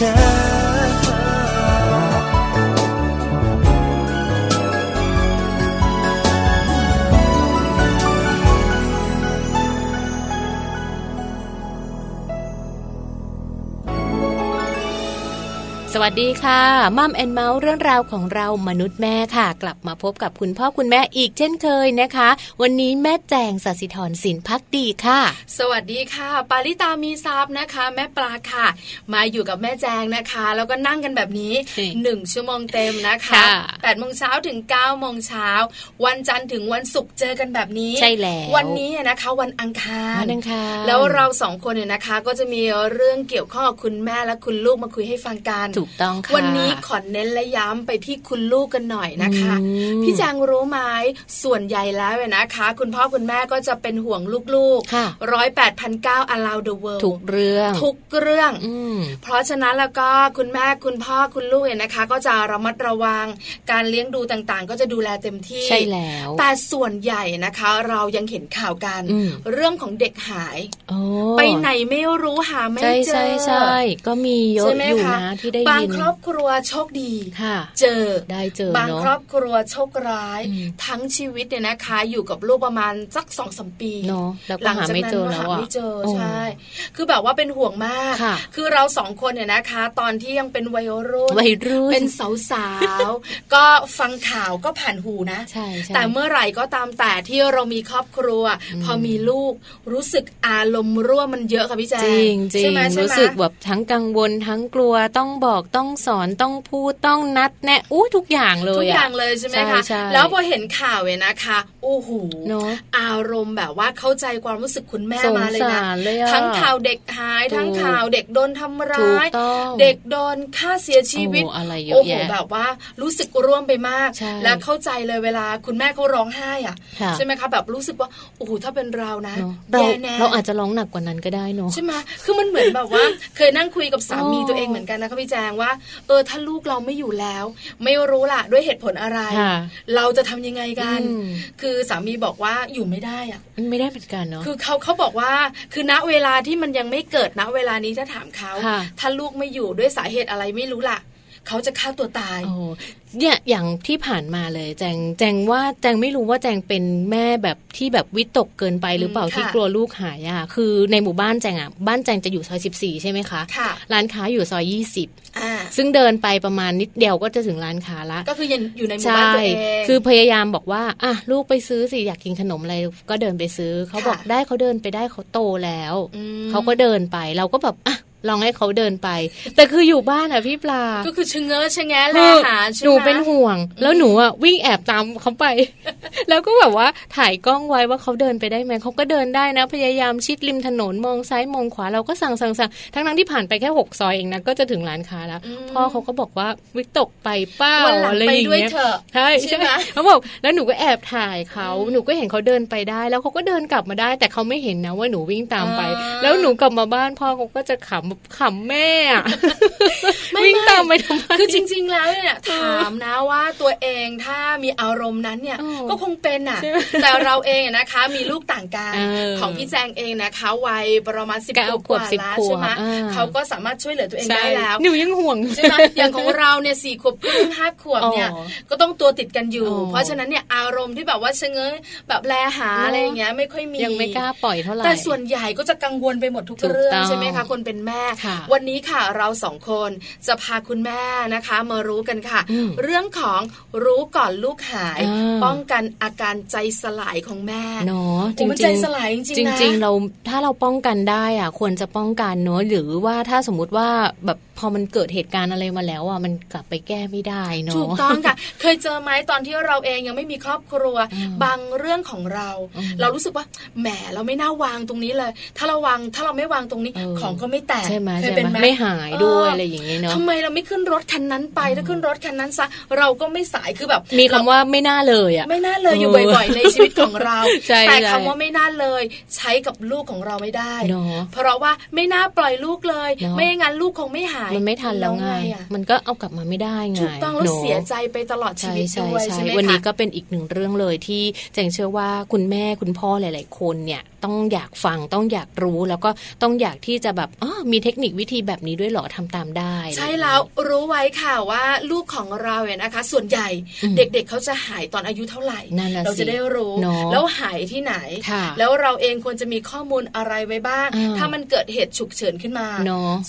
ส วัสดีค่ะมัมแอนเมาส์เรื่องราวของเรามนุษย์แม่ค่ะ กลับมาพบกับคุณพ่อคุณแม่อีกเช่นเคยนะคะ วันนี้แม่แจงสัสิธรสินพักดีค่ะ สวัสดีค่ะ ปาริตามีซับนะคะ แม่ปลาค่ะ มาอยู่กับแม่แจงนะคะ แล้วก็นั่งกันแบบนี้หนึ่งชั่วโมงเต็มนะคะแปดโมงเช้าถึง9ก้าโมงเช้าวันจันทร์ถึงวันศุกร์เจอกันแบบนี้ใช่แล้ววันนี้นะคะวันอังคารวันอังคารแล้วเราสองคนเนี่ยนะคะก็จะมีเรื่องเกี่ยวข้องกับคุณแม่และคุณลูกมาคุยให้ฟังกันถูกต้องค่ะวันนี้ขอเน้นและย้ำไปที่คุณลูกกันหน่อยนะคะ พี่แจงรู้ไหมส่วนใหญ่แล้วนะคะ คุณพ่อคุณแม่ก็จะเป็นห่วงลูกๆร้อยแปดพันเก้า allow the world ทุกเรื่องทุกเรื่องเพราะฉะนั้นแล้วก็คุณแม่คุณพ่อคุณลูกเนี่ยนะคะ ก็จะระมัดระวังการเลี้ยงดูต่างๆ ก็จะดูแลเต็มที่ใช่แล้วแต่ส่วนใหญ่นะคะ เรายังเห็นข่าวกัน เรื่องของเด็กหายไปไหนไม่รู้หาไม่เจอใช่ใช่ใช่ก็มีเยอะอยู่นะที่ได้ยิบางครอบครัวโชคดีค่ะเจอได้เจอบางครอบครัวโชคร้าย ทั้งชีวิตเนี่ยนะคะอยู่กับลูกประมาณสักสองสมปีเนาะหลังจากนั้นก็หาไม่เจอใช่ คือแบบว่าเป็นห่วงมาก คือเราสองคนเนี่ยนะคะ ตอนที่ยังเป็นวัยรุ่นวัยรุ่นเป็นสาวสาวก็ฟังข่าวก็ผ่านหูนะใช่แต่เมื่อไหร่ก็ตามแต่ที่เรามีครอบครัว พอมีลูกรู้สึกอารมณ์ร่วมมันเยอะค่ะพี่แจ๊จริงจริงรู้สึกแบบทั้งกังวลทั้งกลัวต้องบอกต้องสอนต้องพูดต้องนัดแนะอู้ทุกอย่างเลยทุกอย่างเลยใช่ไหมคะแล้วพอเห็นข่าวเว้นะคะ โอ้โหอารมณ์แบบว่าเข้าใจความรู้สึกคุณแม่มาเลยนะทั้งข่าวเด็กหาย ทั้งข่าวเด็กโดนทำร้าย เด็กโดนฆ่าเสียชีวิตโอ้โหแบบว่ารู้สึกร่วมไปมาก และเข้าใจเลยเวลาคุณแม่เขาร้องไห้อะใช่ไหมคะแบบรู้สึกว่าโอ้โหถ้าเป็นเรานะเราเราอาจจะร้องหนักกว่านั้นก็ได้เนาะใช่ไหมคือมันเหมือนแบบว่า เคยนั่งคุยกับสามีตัวเองเหมือนกันนะคะพี่แจงว่าเออถ้าลูกเราไม่อยู่แล้ว ไม่รู้ล่ะด้วยเหตุผลอะไร เราจะทำยังไงกัน คือสามีบอกว่าอยู่ไม่ได้อะไม่ได้เหมือนกันเนาะคือเขาเขาบอกว่าคือณเวลาที่มันยังไม่เกิดณเวลานี้ถ้าถามเขาถ้าลูกไม่อยู่ด้วยสาเหตุอะไรไม่รู้ล่ะ เขาจะฆ่าตัวตายเนี่ยอย่างที่ผ่านมาเลยแจงแจงว่าแจงไม่รู้ว่าแจงเป็นแม่แบบที่แบบวิตกเกินไปหรือเปล่าที่กลัวลูกหายอะคือในหมู่บ้านแจงอะบ้านแจงจะอยู่ซอยสิบสี่ใช่ไหมคะคะร้านค้าอยู่ซอยยี่สิบซึ่งเดินไปประมาณนิดเดียวก็จะถึงร้านค้าละ ก็คือยังอยู่ในหมู่บ้านตัวเองคือพยายามบอกว่าอะลูกไปซื้อสิอยากกินขนมอะไรก็เดินไปซื้อเขาบอกได้เขาเดินไปได้เขาโตแล้วเขาก็เดินไปเราก็แบบอะ ลองให้เขาเดินไป แต่คืออยู่บ้านอะพี่ปลา ก็คือชะเง้อชะแงะแลหาหนูเป็นห่วง แล้วหนูอะวิ่งแอบตามเขาไป แล้วก็แบบว่าถ่ายกล้องไว้ว่าเขาเดินไปได้ไหมเขาก็เดินได้นะ พยายามชิดริมถนนมองซ้ายมองขวาเราก็สั่งสั่งสั่งทั้งนั้นที่ผ่านไปแค่หกซอยเองนะก็จะถึงร้านค้าแล้วพ่อเขาก็บอกว่าวิตกไปเป้าอะไรอย่างเงี้ยใช่ใช่ไหมเขาบอกแล้วหนูก็แอบถ่ายเขาหนูก็เห็นเขาเดินไปได้ แล้วเขาก็เดินกลับมาได้ แต่เขาไม่เห็นนะว่าหนูวิ่งตามไป แล้วหนูกลับมาบ้านพ่อเขาก็จะขำขำแม่อะ ตามไปทำไมคือจริง ๆ แล้วเนี่ยถามนะว่าตัวเองถ้ามีอารมณ์นั้นเนี่ยก็คงเป็นอะ แต่เราเองนะคะ มีลูกต่างกันของพี่แจงเองนะคะวัยประมาณสิบขวบแล้วใช่ไหมเขาก็สามารถช่วยเหลือตัวเองได้แล้วหนูยังห่วงใช่ไหมอย่างของเราเนี่ยสี่ขวบครึ่งห้าขวบเนี่ยก็ต้องตัวติดกันอยู่ เพราะฉะนั้นเนี่ยอารมณ์ที่แบบว่าเชงเง้อแบบแลหาอะไรอย่างเงี้ยไม่ค่อยมียังไม่กล้าปล่อยเท่าไหร่แต่ส่วนใหญ่ก็จะกังวลไปหมดทุกเรื่องใช่ไหมคะคนเป็นแม่ วันนี้ค่ะเราสองคนจะพาคุณแม่นะคะ มารู้กันค่ะ เรื่องของรู้ก่อนลูกหาย ป้องกันอาการใจสลายของแม่เนาะจริงใจสลายจริงๆจริงๆเราถ้าเราป้องกันได้อะควรจะป้องกันเนาะหรือว่าถ้าสมมุติว่าแบบพอมันเกิดเหตุการณ์อะไรมาแล้วอะมันกลับไปแก้ไม่ได้เนาะถูกต้องค่ะ เคยเจอไหมตอนที่เราเองยังไม่มีครอบครัว บางเรื่องของเรา เรารู้สึกว่าแหมเราไม่น่าวางตรงนี้เลย ถ้าเราวางถ้าเราไม่วางตรงนี้ของก็ไม่แตกใช่ไหมใช่ไหมไม่หายด้วยอะไรอย่างเงี้ยเนาะทำไมเราไม่ขึ้นรถคันนั้นไปถ้าขึ้นรถคันนั้นซะเราก็ไม่สายคือแบบ มีคำว่าไม่น่าเลยอะไม่น่าเลยอยู่บ่อยๆ ในชีวิตของเราแต่คำว่าไม่น่าเลย ใช้กับลูกของเราไม่ได้ เพราะว่าไม่น่าปล่อยลูกเลย ไม่งั้นลูกคงไม่หายมันไม่ทันแล้วไงมันก็เอากลับมาไม่ได้ไงถูกต้องแล้วเสียใจไปตลอดชีวิตด้วยใช่ไหมวันนี้ก็เป็นอีกหนึ่งเรื่องเลยที่แจงเชื่อว่าคุณแม่คุณพ่อหลาย ๆ คนเนี่ยต้องอยากฟังต้องอยากรู้แล้วก็ต้องอยากที่จะแบบอ๋อมีเทคนิควิธีแบบนี้ด้วยหรอทำตามได้ ใช่แล้วรู้ไว้ค่ะว่าลูกของเราเนี่ยนะคะ ส่วนใหญ่เด็กๆเเขาจะหายตอนอายุเท่าไหร่ เราจะได้รู้ แล้วหายที่ไหน แล้วเราเองควรจะมีข้อมูลอะไรไว้บ้าง ถ้ามันเกิดเหตุฉุกเฉินขึ้นมา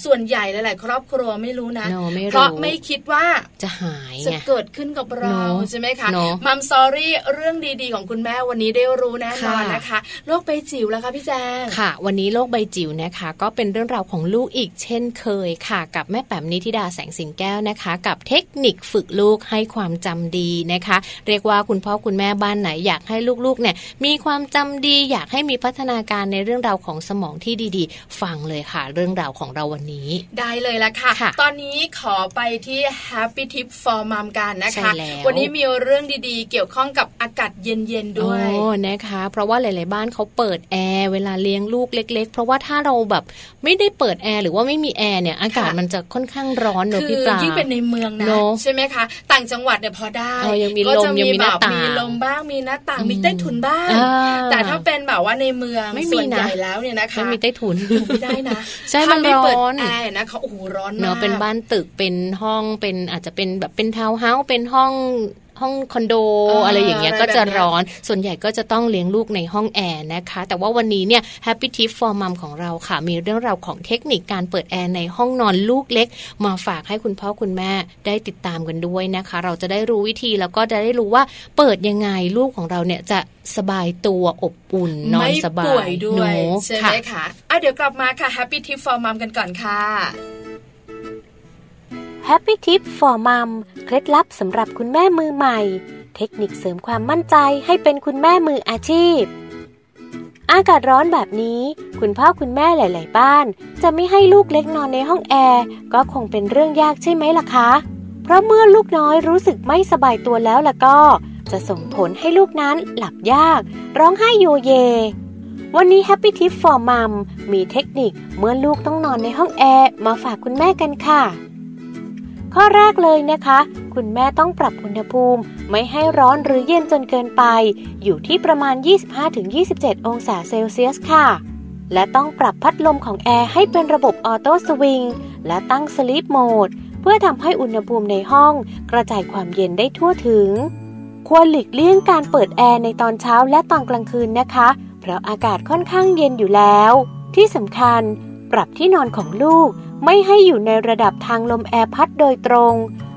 ส่วนใหญ่หลาย ๆ ครอบครัวไม่รู้นะ เพราะไม่คิดว่าจะหายจะเกิดขึ้นกับเราใช่ไหมคะมัมซอรี่เรื่องดีๆ ของคุณแม่วันนี้ได้รู้แน่นอนนะคะโลกใบจิ๋วแล้วค่ะพี่แจงค่ะ วันนี้โลกใบจิ๋วนะคะ ก็เป็นเรื่องราวของลูกอีกเช่นเคยค่ะ กับแม่แป๋มนิธิดาแสงสิงแก้วนะคะ กับเทคนิคฝึกลูกให้ความจำดีนะคะ เรียกว่าคุณพ่อคุณแม่บ้านไหนอยากให้ลูกๆเนี่ยมีความจำดีอยากให้มีพัฒนาการในเรื่องราวของสมองที่ดีๆ ฟังเลยค่ะ เรื่องราวของเราวันนี้ ได้เลยละค่ะคะตอนนี้ขอไปที่ Happy Tip for Mom กันนะคะวันนี้มีเรื่องดีๆ เกี่ยวข้องกับอากาศเย็นๆด้วยโอ้นะคะ เพราะว่าหลาย ๆ บ้านเขาเปิดแอแอร์เวลาเลี้ยงลูกเล็ก ๆ เพราะว่าถ้าเราแบบไม่ได้เปิดแอร์หรือว่าไม่มีแอร์เนี่ยอากาศมันจะค่อนข้างร้อนเนอะพี่ปลายิ่งเป็นในเมืองนะใช่ไหมคะ ต่างจังหวัดเนี่ยพอได้ก็จะมีแบบมีลมบ้างมีหน้าต่างมีใต้ถุนบ้างแต่ถ้าเป็นแบบว่าในเมืองส่วนใหญ่แล้วเนี่ยนะคะไม่มีใต้ถุนไม่ได้นะใช่มันร้อนแอร์นะเขาโอ้โหร้อนมากเนอะเป็นบ้านตึกเป็นห้องเป็นอาจจะเป็นแบบเป็นทาวน์เฮาส์เป็นห้อง ห้องคอนโดอะไรอย่างเงี้ยก็จะร้อน ส่วนใหญ่ก็จะต้องเลี้ยงลูกในห้องแอร์นะคะ แต่ว่าวันนี้เนี่ย Happy Tip for Mom ของเราค่ะ มีเรื่องราวของเทคนิคการเปิดแอร์ในห้องนอนลูกเล็ก มาฝากให้คุณพ่อคุณแม่ได้ติดตามกันด้วยนะคะ เราจะได้รู้วิธีแล้วก็จะได้รู้ว่าเปิดยังไงลูกของเราเนี่ยจะสบายตัวอบอุ่นนอนสบายไม่ป่วยด้วยใช่ไหมคะอะเดี๋ยวกลับมาค่ะ Happy Tip for Mom กันก่อนค่ะ Happy Tip for Mom เคล็ดลับสำหรับคุณแม่มือใหม่ เทคนิคเสริมความมั่นใจให้เป็นคุณแม่มืออาชีพ อากาศร้อนแบบนี้ คุณพ่อคุณแม่หลาย ๆ บ้าน จะไม่ให้ลูกเล็กนอนในห้องแอร์ ก็คงเป็นเรื่องยากใช่ไหมล่ะคะ เพราะเมื่อลูกน้อยรู้สึกไม่สบายตัวแล้วล่ะก็ จะส่งผลให้ลูกนั้นหลับยาก ร้องไห้โยเยวันนี้ Happy Tip for Mom มีเทคนิคเมื่อลูกต้องนอนในห้องแอร์มาฝากคุณแม่กันค่ะ ข้อแรกเลยนะคะ คุณแม่ต้องปรับอุณหภูมิ ไม่ให้ร้อนหรือเย็นจนเกินไป อยู่ที่ประมาณ 25-27 องศาเซลเซียสค่ะ และต้องปรับพัดลมของแอร์ให้เป็นระบบ auto swing และตั้ง sleep โหมดเพื่อทำให้อุณหภูมิในห้อง กระจายความเย็นได้ทั่วถึง ควรหลีกเลี่ยงการเปิดแอร์ในตอนเช้าและตอนกลางคืนนะคะ เพราะอากาศค่อนข้างเย็นอยู่แล้ว ที่สำคัญ ปรับที่นอนของลูก ไม่ให้อยู่ในระดับทางลมแอร์พัดโดยตรง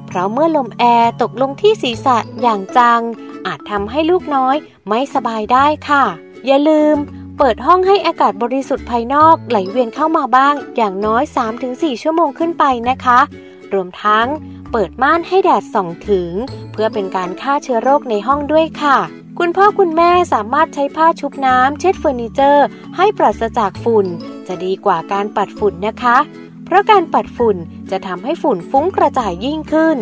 เพราะเมื่อลมแอร์ตกลงที่ศีรษะอย่างจัง อาจทำให้ลูกน้อยไม่สบายได้ค่ะ อย่าลืม เปิดห้องให้อากาศบริสุทธิ์ภายนอกไหลเวียนเข้ามาบ้าง อย่างน้อย 3-4 ชั่วโมงขึ้นไปนะคะ รวมทั้งเปิดม่านให้แดดส่องถึง เพื่อเป็นการฆ่าเชื้อโรคในห้องด้วยค่ะ คุณพ่อคุณแม่สามารถใช้ผ้าชุบน้ำเช็ดเฟอร์นิเจอร์ ให้ปราศจากฝุ่น จะดีกว่าการปัดฝุ่นนะคะ เพราะการปัดฝุ่นจะทำให้ฝุ่นฟุ้งกระจายยิ่งขึ้น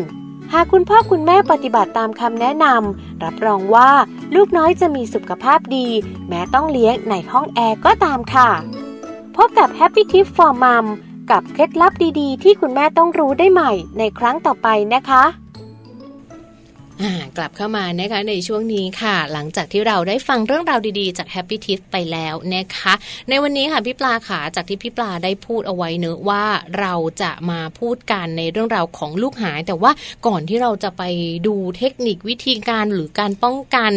หากคุณพ่อคุณแม่ปฏิบัติตามคำแนะนำรับรองว่าลูกน้อยจะมีสุขภาพดี แม้ต้องเลี้ยงในห้องแอร์ก็ตามค่ะ พบกับ Happy Tip for Mom กับเคล็ดลับดีๆ ที่คุณแม่ต้องรู้ได้ใหม่ในครั้งต่อไปนะคะ กลับเข้ามานะคะในช่วงนี้ค่ะ หลังจากที่เราได้ฟังเรื่องราวดีๆ จาก Happy t i p ไปแล้วนะคะ ในวันนี้ค่ะพี่ปลาค่ะจากที่พี่ปลาได้พูดเอาไว้เนอะว่าเราจะมาพูดกันในเรื่องราวของลูกหาย แต่ว่าก่อนที่เราจะไปดูเทคนิควิธีการหรือการป้องกัน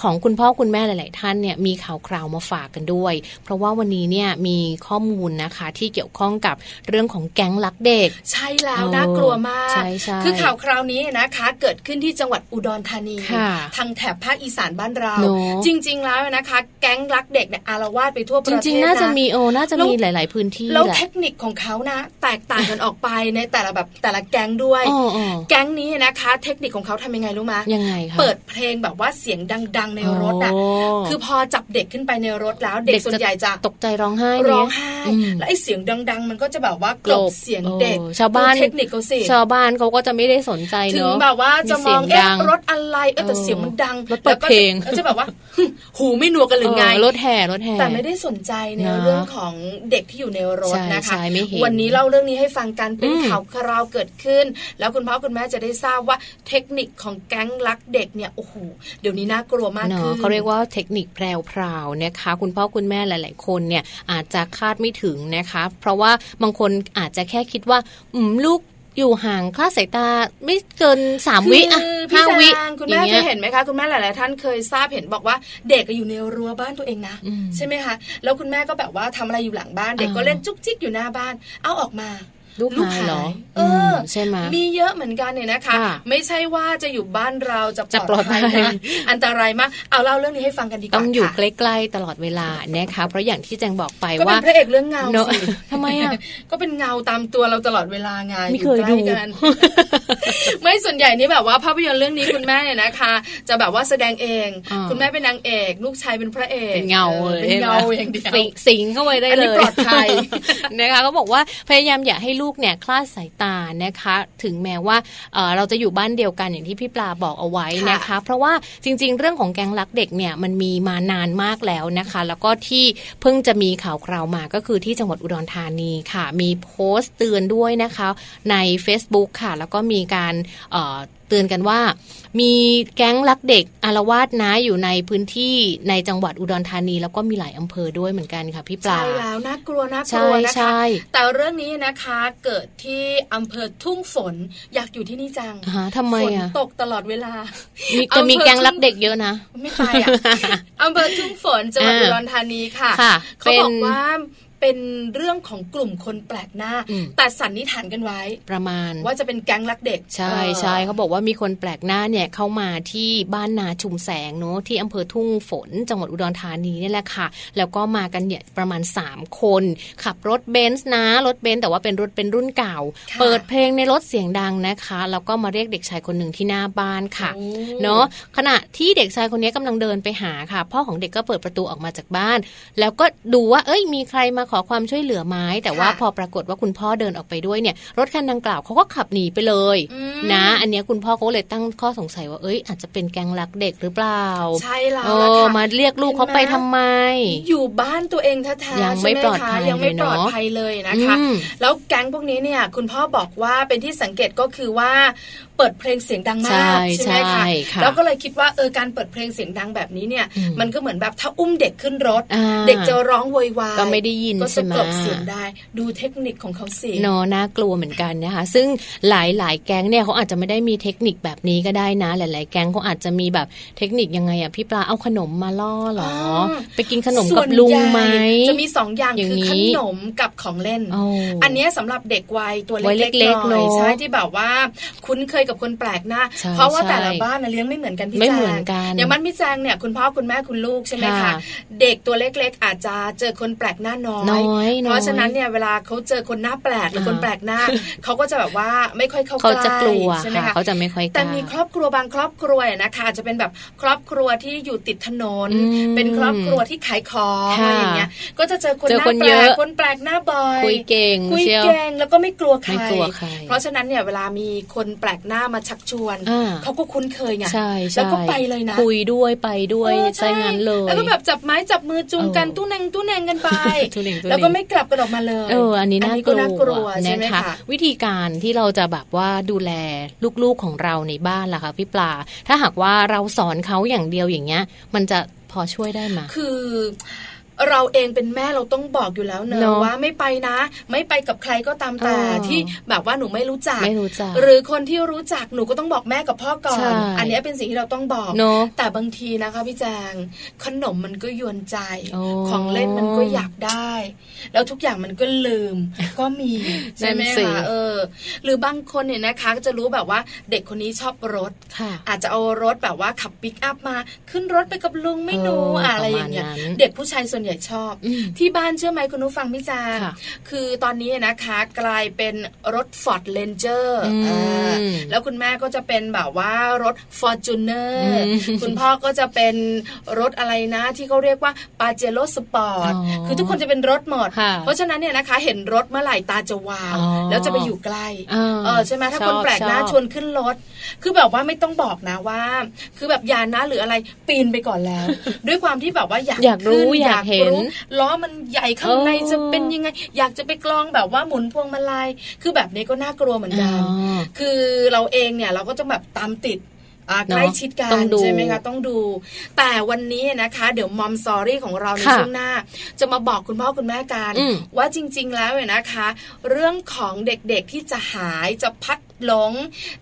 ของคุณพ่อคุณแม่หลาย ๆ ท่านเนี่ยมีข่าวคราวมาฝากกันด้วย เพราะว่าวันนี้เนี่ยมีข้อมูลนะคะที่เกี่ยวข้องกับเรื่องของแก๊งลักเด็ก ใช่แล้วน่ากลัวมากคือข่าวคราวนี้นะคะ เกิดขึ้นที่จังหวัดอุดรธานี ทางแถบภาคอีสานบ้านเรา จริง ๆ แล้วนะคะ แก๊งรักเด็กเนี่ยอารวาสไปทั่วประเทศจริงๆน่าจะมีโอน่าจะมีหลาย ๆ พื้นที่แล้วเทคนิคของเขานะแตกต่างกันออกไปในแต่ละแบบแต่ละแก๊งด้วย แก๊งนี้นะคะ เทคนิคของเขาทำยังไงรู้ไหมยังไงคะเปิดเพลงแบบว่าเสียงดัง ๆ ในรถอะคือพอจับเด็กขึ้นไปในรถแล้วเด็กส่วนใหญ่จะตกใจร้องไห้ร้องไห้แล้วไอ้เสียงดัง ๆ มันก็จะแบบว่ากลบเสียงเด็กชาวบ้านเทคนิคเขาสิชาวบ้านเขาก็จะไม่ได้สนใจเนอะถึงแบบว่าจะมองเอ๊ะรถอะไรเออแต่เสียงมันดังรถเปิดเพลงจะแบบว่า หูไม่หนวกกันหรือไงรถแห่รถแห่แต่ไม่ได้สนใจในเรื่องของเด็กที่อยู่ในรถนะคะวันนี้เล่าเรื่องนี้ให้ฟังกันเป็นข่าวคราวเกิดขึ้น แล้วคุณพ่อคุณแม่จะได้ทราบว่าเทคนิคของแก๊งลักเด็กเนี่ยโอ้โหเดี๋ยวนี้น่ากลัวมากขึ้นเขาเรียกว่าเทคนิคแพรวพราวนะคะ คุณพ่อคุณแม่หลาย ๆ คนเนี่ยอาจจะคาดไม่ถึงนะคะ เพราะว่าบางคนอาจจะแค่คิดว่า อืมลูก อยู่ห่างคลาดสายตาไม่เกินสามวิอะห้าวิคุณแม่เคยเห็นไหมคะคุณแม่หลายๆท่านเคยทราบเห็นบอกว่าเด็กอยู่ในรั้วบ้านตัวเองนะใช่ไหมคะแล้วคุณแม่ก็แบบว่าทำอะไรอยู่หลังบ้าน เด็กก็เล่นจุกจิกอยู่หน้าบ้าน เอาออกมา ลูกหายเหรอเออใช่ไหมมีเยอะเหมือนกันเนี่ยนะคะ ไม่ใช่ว่าจะอยู่บ้านเราจะปลอดภัยอันตรายมากเอาเล่าเรื่องนี้ให้ฟังกันดีกว่าต้องอยู่ใกล้ๆตลอดเวลานะคะเพราะอย่างที่แจงบอกไปว่าก็เป็นพระเอกเรื่องเงาสิทำไมอะก็เป็นเงาตามตัวเราตลอดเวลาไงไม่เคยดูกันไม่ส่วนใหญ่นี่แบบว่าภาพยนตร์เรื่องนี้คุณแม่เนี่ยนะคะ จะแบบว่าแสดงเอง คุณแม่เป็นนางเอกลูกชายเป็นพระเอกเป็นเงาเลยเป็นเงาอย่างเดียวสิงเข้าไปได้เลยปลอดภัยนะคะเขาบอกว่าพยายามอย่าให้ลลูกเนี่ยคลาดสายตานะคะ ถึงแม้ว่าเราจะอยู่บ้านเดียวกันอย่างที่พี่ปลาบอกเอาไว้นะคะ เพราะว่าจริง ๆ เรื่องของแก๊งรักเด็กเนี่ยมันมีมานานมากแล้วนะคะ แล้วก็ที่เพิ่งจะมีข่าวคราวมาก็คือที่จังหวัดอุดรธานีค่ะ มีโพสต์เตือนด้วยนะคะ ใน Facebook ค่ะ แล้วก็มีการเตือนกันว่า มีแก๊งลักเด็กอารวาสนะอยู่ในพื้นที่ในจังหวัดอุดรธานี แล้วก็มีหลายอำเภอด้วยเหมือนกันค่ะพี่ปลาใช่แล้วน่ากลัวน่ากลัวนะคะแต่เรื่องนี้นะคะเกิดที่อำเภอทุ่งฝนอยากอยู่ที่นี่จังทำไมอะฝนตกตลอดเวลาจะมีแก๊งลักเด็กเยอะนะไม่ใช่อะอำเภอทุ่งฝนจังหวัดอุดรธานีค่ะเขาบอกว่า เป็นเรื่องของกลุ่มคนแปลกหน้า แต่สันนิษฐานกันไว้ ประมาณ ว่าจะเป็นแก๊งลักเด็ก ใช่ใช่เขาบอกว่ามีคนแปลกหน้าเนี่ยเข้ามาที่บ้านนาชุมแสงเนาะที่อำเภอทุ่งฝน จังหวัดอุดรธานีนี่แหละค่ะ แล้วก็มากันเนี่ยประมาณ 3 คน ขับรถเบนซ์นะรถเบนซ์แต่ว่าเป็นรถเป็นรุ่นเก่า เปิดเพลงในรถเสียงดังนะคะแล้วก็มาเรียกเด็กชายคนหนึ่งที่หน้าบ้านค่ะเนาะขณะที่เด็กชายคนนี้กำลังเดินไปหาค่ะ พ่อของเด็กก็เปิดประตูออกมาจากบ้าน แล้วก็ดูว่าเอ้ยมีใครมาขอความช่วยเหลือไหมแต่ว่าพอปรากฏว่าคุณพ่อเดินออกไปด้วยเนี่ยรถคันดังกล่าวเขาก็ขับหนีไปเลยนะ อันนี้คุณพ่อเขาเลยตั้งข้อสงสัยว่าเอ้ยอาจจะเป็นแก๊งลักเด็กหรือเปล่า ใช่แล้วมาเรียกลูกเขาไปทำไม อยู่บ้านตัวเองแท้ๆยังไม่ปลอดภัยยังไม่ปลอดภัยเลยนะคะ แล้วแก๊งพวกนี้เนี่ยคุณพ่อบอกว่าเป็นที่สังเกตก็คือว่าเปิดเพลงเสียงดังมากใช่ไหมคะแล้วก็เลยคิดว่าเออการเปิดเพลงเสียงดังแบบนี้เนี่ย มันก็เหมือนแบบถ้าอุ้มเด็กขึ้นรถ เด็กจะร้องโวยวายก็ไม่ได้ยินก็จะกลบเสียงได้ ดูเทคนิคของเขาเสียงนอน่ากลัวเหมือนกันนะคะ ซึ่งหลายหลายแก๊งเนี่ยเขาอาจจะไม่ได้มีเทคนิคแบบนี้ก็ได้นะ หลาย ๆ แก๊งเขาอาจจะมีแบบเทคนิคยังไงอะพี่ปลาเอาขนมมาล่อหรอ ไปกินขนมกับลุงไหมจะมีสองอย่างคือขนมกับของเล่น อันนี้สำหรับเด็กวัยตัวเล็กๆหน่อยใช่ที่แบบว่า คุ้นเคยกับคนแปลกหน้า เพราะว่าแต่ละบ้านเลี้ยงไม่เหมือนกันพี่แจงอย่างบ้านพี่แจงเนี่ยคุณพ่อคุณแม่คุณลูกใช่ไหมคะเด็กตัวเล็กๆ อาจจะเจอคนแปลกหน้าน้อย เพราะฉะนั้นเนี่ยเวลาเขาเจอคนหน้าแปลกหรือคนแปลกหน้าเขาก็จะแบบว่าไม่ค่อยเข้าใกล้เขาจะกลัวใช่ไหมคะเขาจะไม่ค่อยแต่มีครอบครัวบางครอบครัวนะคะจะเป็นแบบครอบครัวที่อยู่ติดถนน เป็นครอบครัวที่ขายของอะไรอย่างเงี้ยก็จะเจอคนหน้าแปลกคนแปลกหน้าบ่อยคุยเก่งคุยเก่งแล้วก็ไม่กลัวใครเพราะฉะนั้นเนี่ยเวลามีคนแปลกหน้ามาชักชวนเขาก็คุ้นเคยไงแล้วก็ไปเลยนะคุยด้วยไปด้วยใช่งั้นเลยแล้วก็แบบจับไม้จับมือจูงกันตู้แนงตู้แนงกันไปแล้วก็ไม่กลับกันออกมาเลยเอออันนี้น่ากลัวนะคะวิธีการที่เราจะแบบว่าดูแลลูกๆของเราในบ้านล่ะคะพี่ปลา ถ้าหากว่าเราสอนเขาอย่างเดียวอย่างเงี้ย มันจะพอช่วยได้ไหมคือ เราเองเป็นแม่เราต้องบอกอยู่แล้วเนอะว่าไม่ไปนะ ไม่ไปกับใครก็ตามแต่ที่แบบว่าหนูไม่รู้จัก หรือคนที่รู้จักหนูก็ต้องบอกแม่กับพ่อก่อน อันนี้เป็นสิ่งที่เราต้องบอก แต่บางทีนะคะพี่แจงขนมมันก็ยวนใจ ของเล่นมันก็อยากได้ แล้วทุกอย่างมันก็ลืม ก็มีใช่ไหมคะเออ หรือบางคนเนี่ยนะคะก็จะรู้แบบว่าเด็กคนนี้ชอบรถ อาจจะเอารถแบบว่าขับปิกอัพมา ขึ้นรถไปกับลุงไม่หนูอะไรอย่างเงี้ยเด็กผู้ชายส่วนใหญ่ชอบ ที่บ้านเชื่อไหมคุณนุฟังพี่จาคือตอนนี้นะคะ กลายเป็นรถ Ford Ranger แล้วคุณแม่ก็จะเป็นแบบว่ารถ Fortuner คุณพ่อก็จะเป็นรถอะไรนะ ที่เขาเรียกว่าปาเจโร่สปอร์ตคือทุกคนจะเป็นรถหมด เพราะฉะนั้นเนี่ยนะคะ เห็นรถเมื่อไหร่ตาจะวาวแล้วจะไปอยู่ใกล้เออใช่ไหมถ้าคนแปลกหน้าชวนขึ้นรถ คือแบบว่าไม่ต้องบอกนะว่า คือแบบยานนะหรืออะไรปีนไปก่อนแล้ว ด้วยความที่แบบว่าอยากอยากรู้อยากเห็นล้อมันใหญ่ข้างในจะเป็นยังไง อยากจะไปกลองแบบว่าหมุนพวงมาลัยคือแบบนี้ก็น่ากลัวเหมือนกัน คือเราเองเนี่ยเราก็จะแบบตามติดใกล้ชิดกันใช่ไหมคะต้องดู แต่วันนี้นะคะ เดี๋ยวมอมซอรี่ของเราในช่วงหน้า จะมาบอกคุณพ่อคุณแม่กันว่าจริง ๆ แล้วเนี่ยนะคะ เรื่องของเด็กๆที่จะหายจะพัด หลง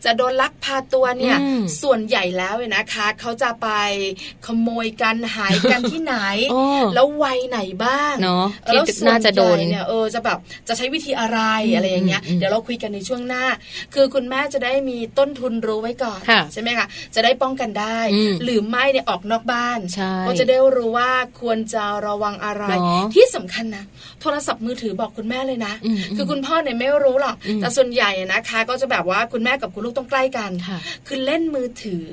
จะโดนลักพาตัวเนี่ย ส่วนใหญ่แล้วเนี่ยนะคะ เขาจะไปขโมยกันหายกันที่ไหน แล้ววัยไหนบ้างเนาะแล้วน่าจะโดนเนี่ยเออจะแบบจะใช้วิธีอะไรอะไรอย่างเงี้ยเดี๋ยวเราคุยกันในช่วงหน้า คือคุณแม่จะได้มีต้นทุนรู้ไว้ก่อนใช่ไหมคะจะได้ป้องกันได้ หรือไม่เนี่ยออกนอกบ้านก็จะได้รู้ว่าควรจะระวังอะไร ที่สำคัญนะโทรศัพท์มือถือบอกคุณแม่เลยนะ คือคุณพ่อเนี่ยไม่รู้หรอกแต่ส่วนใหญ่นะคะ ก็จะแบบว่าคุณแม่กับคุณลูกต้องใกล้กัน คือเล่นมือถือ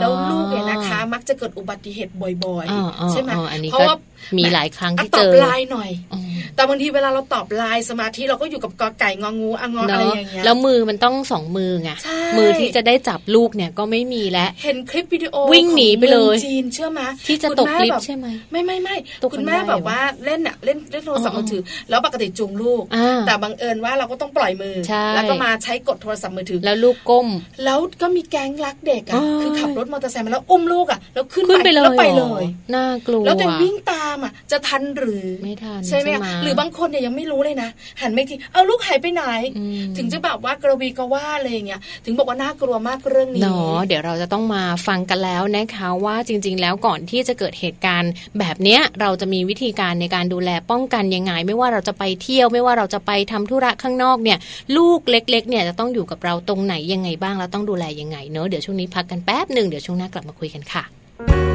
แล้วลูกเนี่ยนะคะ มักจะเกิดอุบัติเหตุบ่อยๆ ใช่ไหมเพราะว่ามีหลายครั้งที่เจอตอบไลน์หน่อย แต่บางทีเวลาเราตอบไลน์สมาธิเราก็อยู่กับกอไก่งองูองออะไรอย่างเงี้ยแล้วมือมันต้องสองมือไงมือที่จะได้จับลูกเนี่ยก็ไม่มีแล้วเห็นคลิปวิดีโอวิ่งหนีไปเลยจีนเชื่อไหมที่จะตกคลิปใช่ไหมไม่ไม่ไม่คุณแม่แบบว่าเล่นอะเล่นเล่นโทรศัพท์มือถือ แล้วปกติจูงลูก แต่บังเอิญว่าเราก็ต้องปล่อยมือ แล้วก็มาใช้กดโทรศัพท์มือถือ แล้วลูกก้ม แล้วก็มีแก๊งรักเด็กอะคือขับรถมอเตอร์ไซค์มาแล้วอุ้มลูกอะแล้วขึ้นไปแล้วไปเลยน่ากลัวแล้วตัววิ่งตามอะจะทันหรือไม่ทันใช่ไหมหรือบางคนเนี่ยยังไม่รู้เลยนะหันไม่ทีเอาลูกหายไปไหน ถึงจะแบบว่ากระวีกระว่าอะไรเงี้ยถึงบอกว่าน่ากลัวมากเรื่องนี้เนาะเดี๋ยวเราจะต้องมาฟังกันแล้วนะคะว่าจริง ๆ แล้วก่อนที่จะเกิดเหตุการณ์ แบบเนี้ยเราจะมีวิธีการในการดูแลป้องกันยังไง ไม่ว่าเราจะไปเที่ยวไม่ว่าเราจะไปทำธุระข้างนอกเนี่ย ลูกเล็ก ๆ เนี่ยจะต้องอยู่กับเราตรงไหนยังไงบ้างแล้วต้องดูแลยังไงเนอะเดี๋ยวช่วงนี้พักกันแป๊บหนึ่งเดี๋ยวช่วงหน้ากลับมาคุยกันค่ะ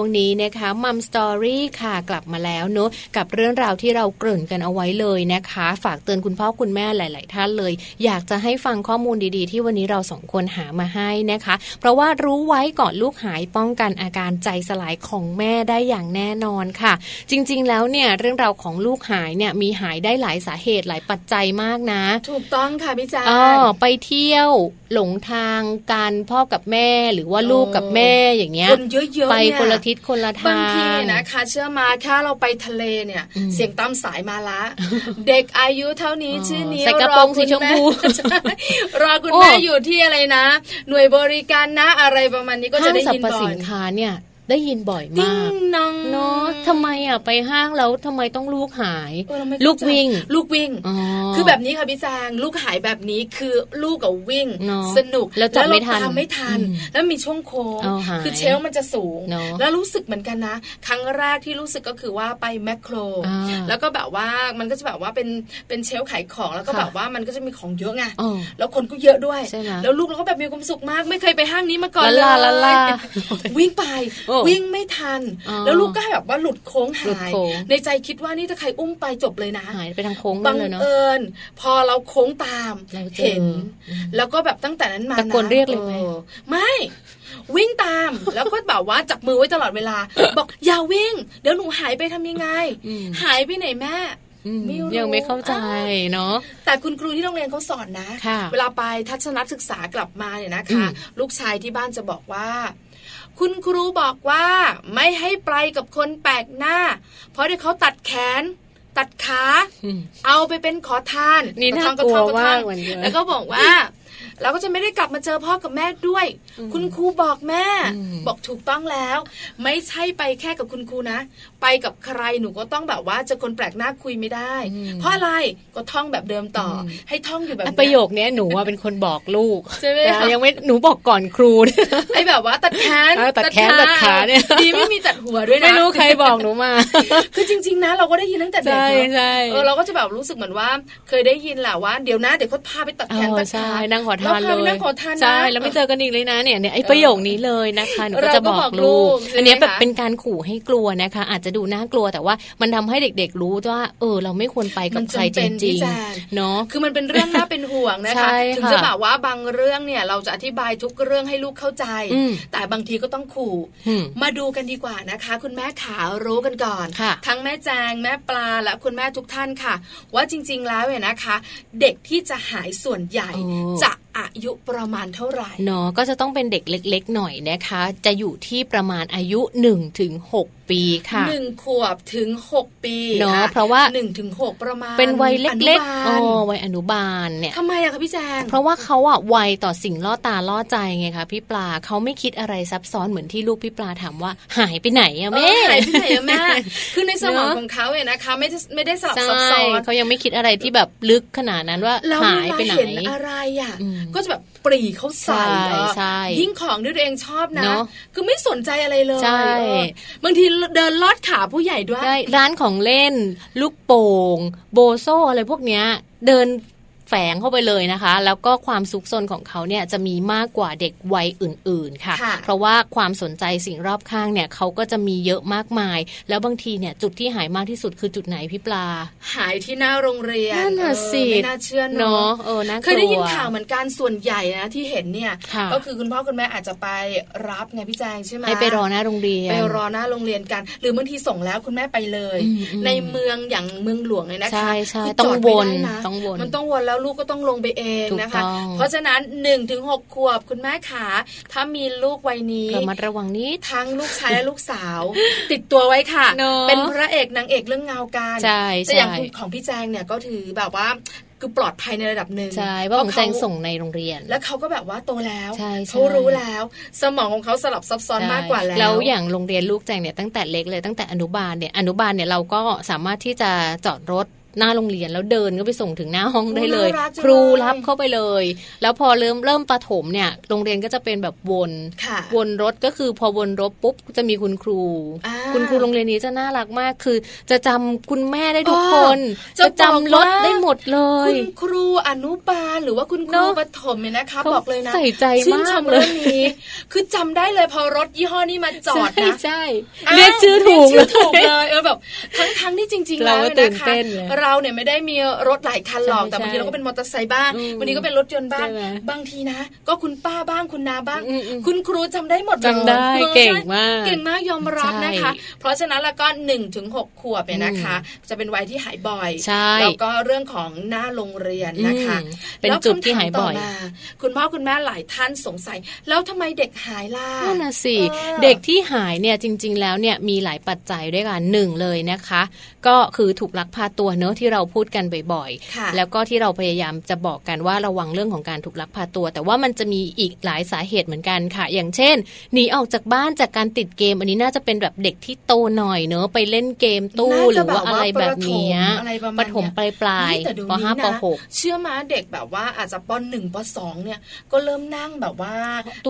ช่วงนี้นะคะมัมสตอรี่ค่ะกลับมาแล้วเนอะกับเรื่องราวที่เราเกริ่นกันเอาไว้เลยนะคะ ฝากเตือนคุณพ่อคุณแม่หลาย ๆ ท่านเลย อยากจะให้ฟังข้อมูลดีๆ ที่วันนี้เราสองคนหามาให้นะคะ เพราะว่ารู้ไว้ก่อนลูกหายป้องกันอาการใจสลายของแม่ได้อย่างแน่นอนค่ะ จริง ๆ แล้วเนี่ยเรื่องราวของลูกหายเนี่ยมีหายได้หลายสาเหตุหลายปัจจัยมากนะ ถูกต้องค่ะพี่จ๋าอ๋อไปเที่ยวหลงทางการพ่อกับแม่หรือว่าลูกกับแม่อย่างเงี้ยคนเยอะๆไปเนี่ยคนละทิศคนละทางบางทีนะคะ เชื่อมาแค่เราไปทะเลเนี่ยอืมเสียงตามสายมาละ เด็กอายุเท่านี้อ๋อชื่อนี้ใส่กระโปรงสีชมพูรอคุณแใช่รอคุณโอ้แม่อยู่ที่อะไรนะ หน่วยบริการนะอะไรประมาณนี้ก็จะห้างได้สรยินรพบ่อสิยนค้าเนี่ย ได้ยินบ่อยติ้มากงนองเนาะทำไมอะไปห้างแล้วทำไมต้องลูกหายเออเราไม่เข้าใจลูกวิ่ง ลูกวิ่งอ๋อคือแบบนี้ค่ะพี่แจงลูกหายแบบนี้คือลูกกับวิ่งเนอะสนุกแล้วจับไม่ทันเราตามไม่ทันอืมแล้วมีช่วงโค้งเอาหายคือเชลฟ์มันจะสูงเนอะแล้วรู้สึกเหมือนกันนะ ครั้งแรกที่รู้สึกก็คือว่าไปแมคโครอ่าแล้วก็แบบว่ามันก็จะแบบว่าเป็นเป็นเชลฟ์ขายของแล้วก็ค่ะแบบว่ามันก็จะมีของเยอะไงอ๋อแล้วคนก็เยอะด้วยใช่ไหมแล้วลูกเราก็แบบมีความสุขมาก ไม่เคยไปห้างนี้มาก่อนเลลายลาลาลาวิ่งไปโอ้วิ่งไม่ทันอ๋อแล้วลูกก็แบบว่าหลุดโค้งหลุดหายโค้งในใจคิดว่านี่ถ้าใครอุ้มไปจบเลยนะหายไปทางโค้งบันั่นงเลยเนาะเอิญพอเราโค้งตามเราเจอเห็นอืมแล้วก็แบบตั้งแต่นั้นมาตะโกนเรียกเลยไหมออไม่วิ่งตามแล้วก็แบบว่าจับมือไว้ตลอดเวลา บอกอย่าวิ่ง เดี๋ยวหนูหายไปทำยังไงอืมหายไปไหนแม่อืมไม่รู้ยังไม่เข้าใจเนาะแต่คุณครูที่โรงเรียนเขาสอนนะค่ะเวลาไปทัศนศึกษากลับมาเนี่ยนะคะอืมลูกชายที่บ้านจะบอกว่า คุณครูบอกว่าไม่ให้ไปกับคนแปลกหน้า เพราะเดี๋ยวเขาตัดแขนตัดขาอืมเอาไปเป็นขอทานนี่ก็น่าท่องกลัวท่องมากท่องเหมือนกันแล้วก็บอกว่าเราก็จะไม่ได้กลับมาเจอพ่อกับแม่ด้วยอืมคุณครูบอกแม่อืมบอกถูกต้องแล้ว ไม่ใช่ไปแค่กับคุณครูนะ ไปกับใครหนูก็ต้องแบบว่าเจอคนแปลกหน้าคุยไม่ได้อืมเพราะอะไรก็ท่องแบบเดิมต่ออมให้ท่องอยู่แบบอะเนี้ยประโยคเนี้ยหนูว่าเป็นคนบอกลูกใช่ไหมแต่คะยังไม่หนูบอกก่อนครูไอ้แบบว่าตัดแขนเออตัดแขนตัดขาเนี่ยดีไม่มีตัดหัวด้วยนะไม่รู้ใครบอกหนูมา คือจริง ๆ นะเราก็ได้ยินตั้งแต่เด็กใช่เนอะใช่เออเราก็จะแบบรู้สึกเหมือนว่า เคยได้ยินแหละว่าเดี๋ยวนะเดี๋ยวเขาพาไปตัดแขนเออตัดใช่ขานั่งขอทานแวเลพไปยนั่งขอทานนะใช่แล้วไม่เจอกันอีกเลยนะเนี่ยเนี่ยไอ้ประโยคนี้เลยนะคะหนูก็จะบอกเราก็บอกลูลูกกใช่ไหมอันเนี้ยแบบคะเป็นการขู่ให้กลัวนะคะ อาจจะดูน่ากลัว แต่ว่ามันทำให้เด็กๆรู้ว่า เออ เราไม่ควรไปกับใครจริงๆเนาะคือมันเป็นเรื่องน่าเป็นห่วงนะใช่คะค่ะถึงจะแบบว่าบางเรื่องเนี่ย เราจะอธิบายทุกเรื่องให้ลูกเข้าใจอืมแต่บางทีก็ต้องขู่อืมมาดูกันดีกว่านะคะ คุณแม่ขารู้กันก่อนค่ะทั้งแม่แจงแม่ปลาและคุณแม่ทุกท่านค่ะ ว่าจริง ๆ แล้วเนี่ยนะคะ เด็กที่จะหายส่วนใหญ่โอ้จะอายุประมาณเท่าไหร่เนาะก็จะต้องเป็นเด็กเล็ก ๆ หน่อยนะคะ จะอยู่ที่ประมาณอายุ1ถึง6ปีค่ะหนึ่งขวบถึงหกปีเนอะอ่เพราะว่าหนึ่งถึงหกประมาณเป็นวัยเล็กอๆอ๋อนุบาลวัยอนุบาลเนี่ยทำไมอะคะพี่แจงเพราะว่าเขาอะไวต่อสิ่งล่อตาล่อใจไงคะพี่ปลาเขาไม่คิดอะไรซับซ้อนเหมือนที่ลูกพี่ปลาถามว่าหายไปไหนอะเอแม่อหายไปไหนอะแม่คือในสมองเนอะของเขาเนี่ยนะคะไม่ได้ไม่ได้สลับใช่ซับซ้อนเขายังไม่คิดอะไรที่แบบลึกขนาดนั้นว่าแล้วหายไปไหนเวลาเห็นอะไรอะอืมก็จะแบบปรีเข้าใส่ใช่เออใช่ยิ่งของที่ตัวเองชอบนะเนอะคือไม่สนใจอะไรเลยใช่เออบางทีเดินลอดขาผู้ใหญ่ด้วยได้ร้านของเล่น ลูกโป่ง โบโซอะไรพวกเนี้ย เดิน แฝงเข้าไปเลยนะคะ แล้วก็ความซุกซนของเขาเนี่ยจะมีมากกว่าเด็กวัยอื่นๆค่ะค่ะ เพราะว่าความสนใจสิ่งรอบข้างเนี่ยเขาก็จะมีเยอะมากมาย แล้วบางทีเนี่ยจุดที่หายมากที่สุดคือจุดไหนพี่ปลา หายที่หน้าโรงเรียนนั่นน่ะเออสิไม่น่าเชื่อเนาะเนาะเออน่ากลัวเคยได้ยินข่าวเหมือนกันส่วนใหญ่นะที่เห็นเนี่ยค่ะก็คือคุณพ่อคุณแม่อาจจะไปรับไงพี่แจงใช่ไหมให้ไปรอหน้าโรงเรียนไปรอหน้าโรงเรียนกัน หรือบางทีส่งแล้วคุณแม่ไปเลยอืมอืมในเมืองอย่างเมืองหลวงเลยนะคะใช่ใช่คือต้องจดไม่วนได้นะต้องวนมันต้องวนแล้วลูกก็ต้องลงไปเองถูกนะคะต้องเพราะฉะนั้น1นถึงหขวบคุณแม่ขาถ้ามีลูกวัยนี้ระมัดระวังนิดทั้งลูกชายและลูกสาว ติดตัวไว้ค่ะเนอะเป็นพระเอกนางเอกเรื่องเงาการใช่แต่อย่างใช่คุณของพี่แจงเนี่ยก็ถือแบบว่าคือปลอดภัยในระดับหนึ่งใช่เพราะของแจงเขาส่งในโรงเรียน แล้วเขาก็แบบว่าโตแล้วใช่ใช่เขารู้แล้ว สมองของเขาสลับซับซ้อนมากกว่าแล้วแล้วอย่างโรงเรียนลูกแจงเนี่ยตั้งแต่เล็กเลยตั้งแต่อนุบาลเนี่ยอนุบาลเนี่ยเราก็สามารถที่จะจอดรถ หน้าโรงเรียนแล้วเดินก็ไปส่งถึงหน้าห้องได้เลย ครูรับเข้าไปเลย แล้วพอเริ่มเริ่มประถมเนี่ย โรงเรียนก็จะเป็นแบบวนวนรถก็คือพอวนรถปุ๊บจะมีคุณครู คุณครูโรงเรียนนี้จะน่ารักมากคือ จะจำคุณแม่ได้ทุกคนจะจำรถได้หมดเลยคุณครูอนุบาลหรือว่าคุณครูประถมเนี่ยนะคะบอกเลยนะใส่ใจมากเลยนี้คือจำได้เลยพอรถยี่ห้อนี้มาจอดนะใช่เรียกชื่อถูกเลยเออแบบทั้งทั้งที่จริง ๆ แล้วนะคะเราเนี่ยไม่ได้มีรถหลายคันหรอกแต่บางทีเราก็เป็นมอเตอร์ไซค์บ้างบางทีก็เป็นรถยนต์บ้างบางทีนะ ก็คุณป้าบ้างคุณนาบ้าง คุณครูจำได้หมดจำได้เก่งมากเก่งมากยอมรับนะคะ เพราะฉะนั้นแล้วก็หนึ่งถึงหกขวบเนี่ยนะคะ จะเป็นวัยที่หายบ่อยแล้วก็เรื่องของหน้าโรงเรียนนะคะเป็นจุดที่หายบ่อยคุณพ่อคุณแม่หลายท่านสงสัย แล้วทำไมเด็กหายล่ะนั่นน่ะสิเด็กที่หายเนี่ยจริง ๆ แล้วเนี่ยมีหลายปัจจัยด้วยกันหนึ่งเลยนะคะ ก็คือถูกลักพาตัวเนอะที่เราพูดกันบ่อยๆ แล้วก็ที่เราพยายามจะบอกกันว่าระวังเรื่องของการถูกลักพาตัว แต่ว่ามันจะมีอีกหลายสาเหตุเหมือนกันค่ะ อย่างเช่นหนีออกจากบ้านจากการติดเกม อันนี้น่าจะเป็นแบบเด็กที่โตหน่อยเนอะไปเล่นเกมตู้หรือว่าอะไรแบบนี้ปฐมปลายปลายปห้าปหกเชื่อมาเด็กแบบว่าอาจจะปหนึ่งปสองเนี่ยก็เริ่มนั่งแบบว่า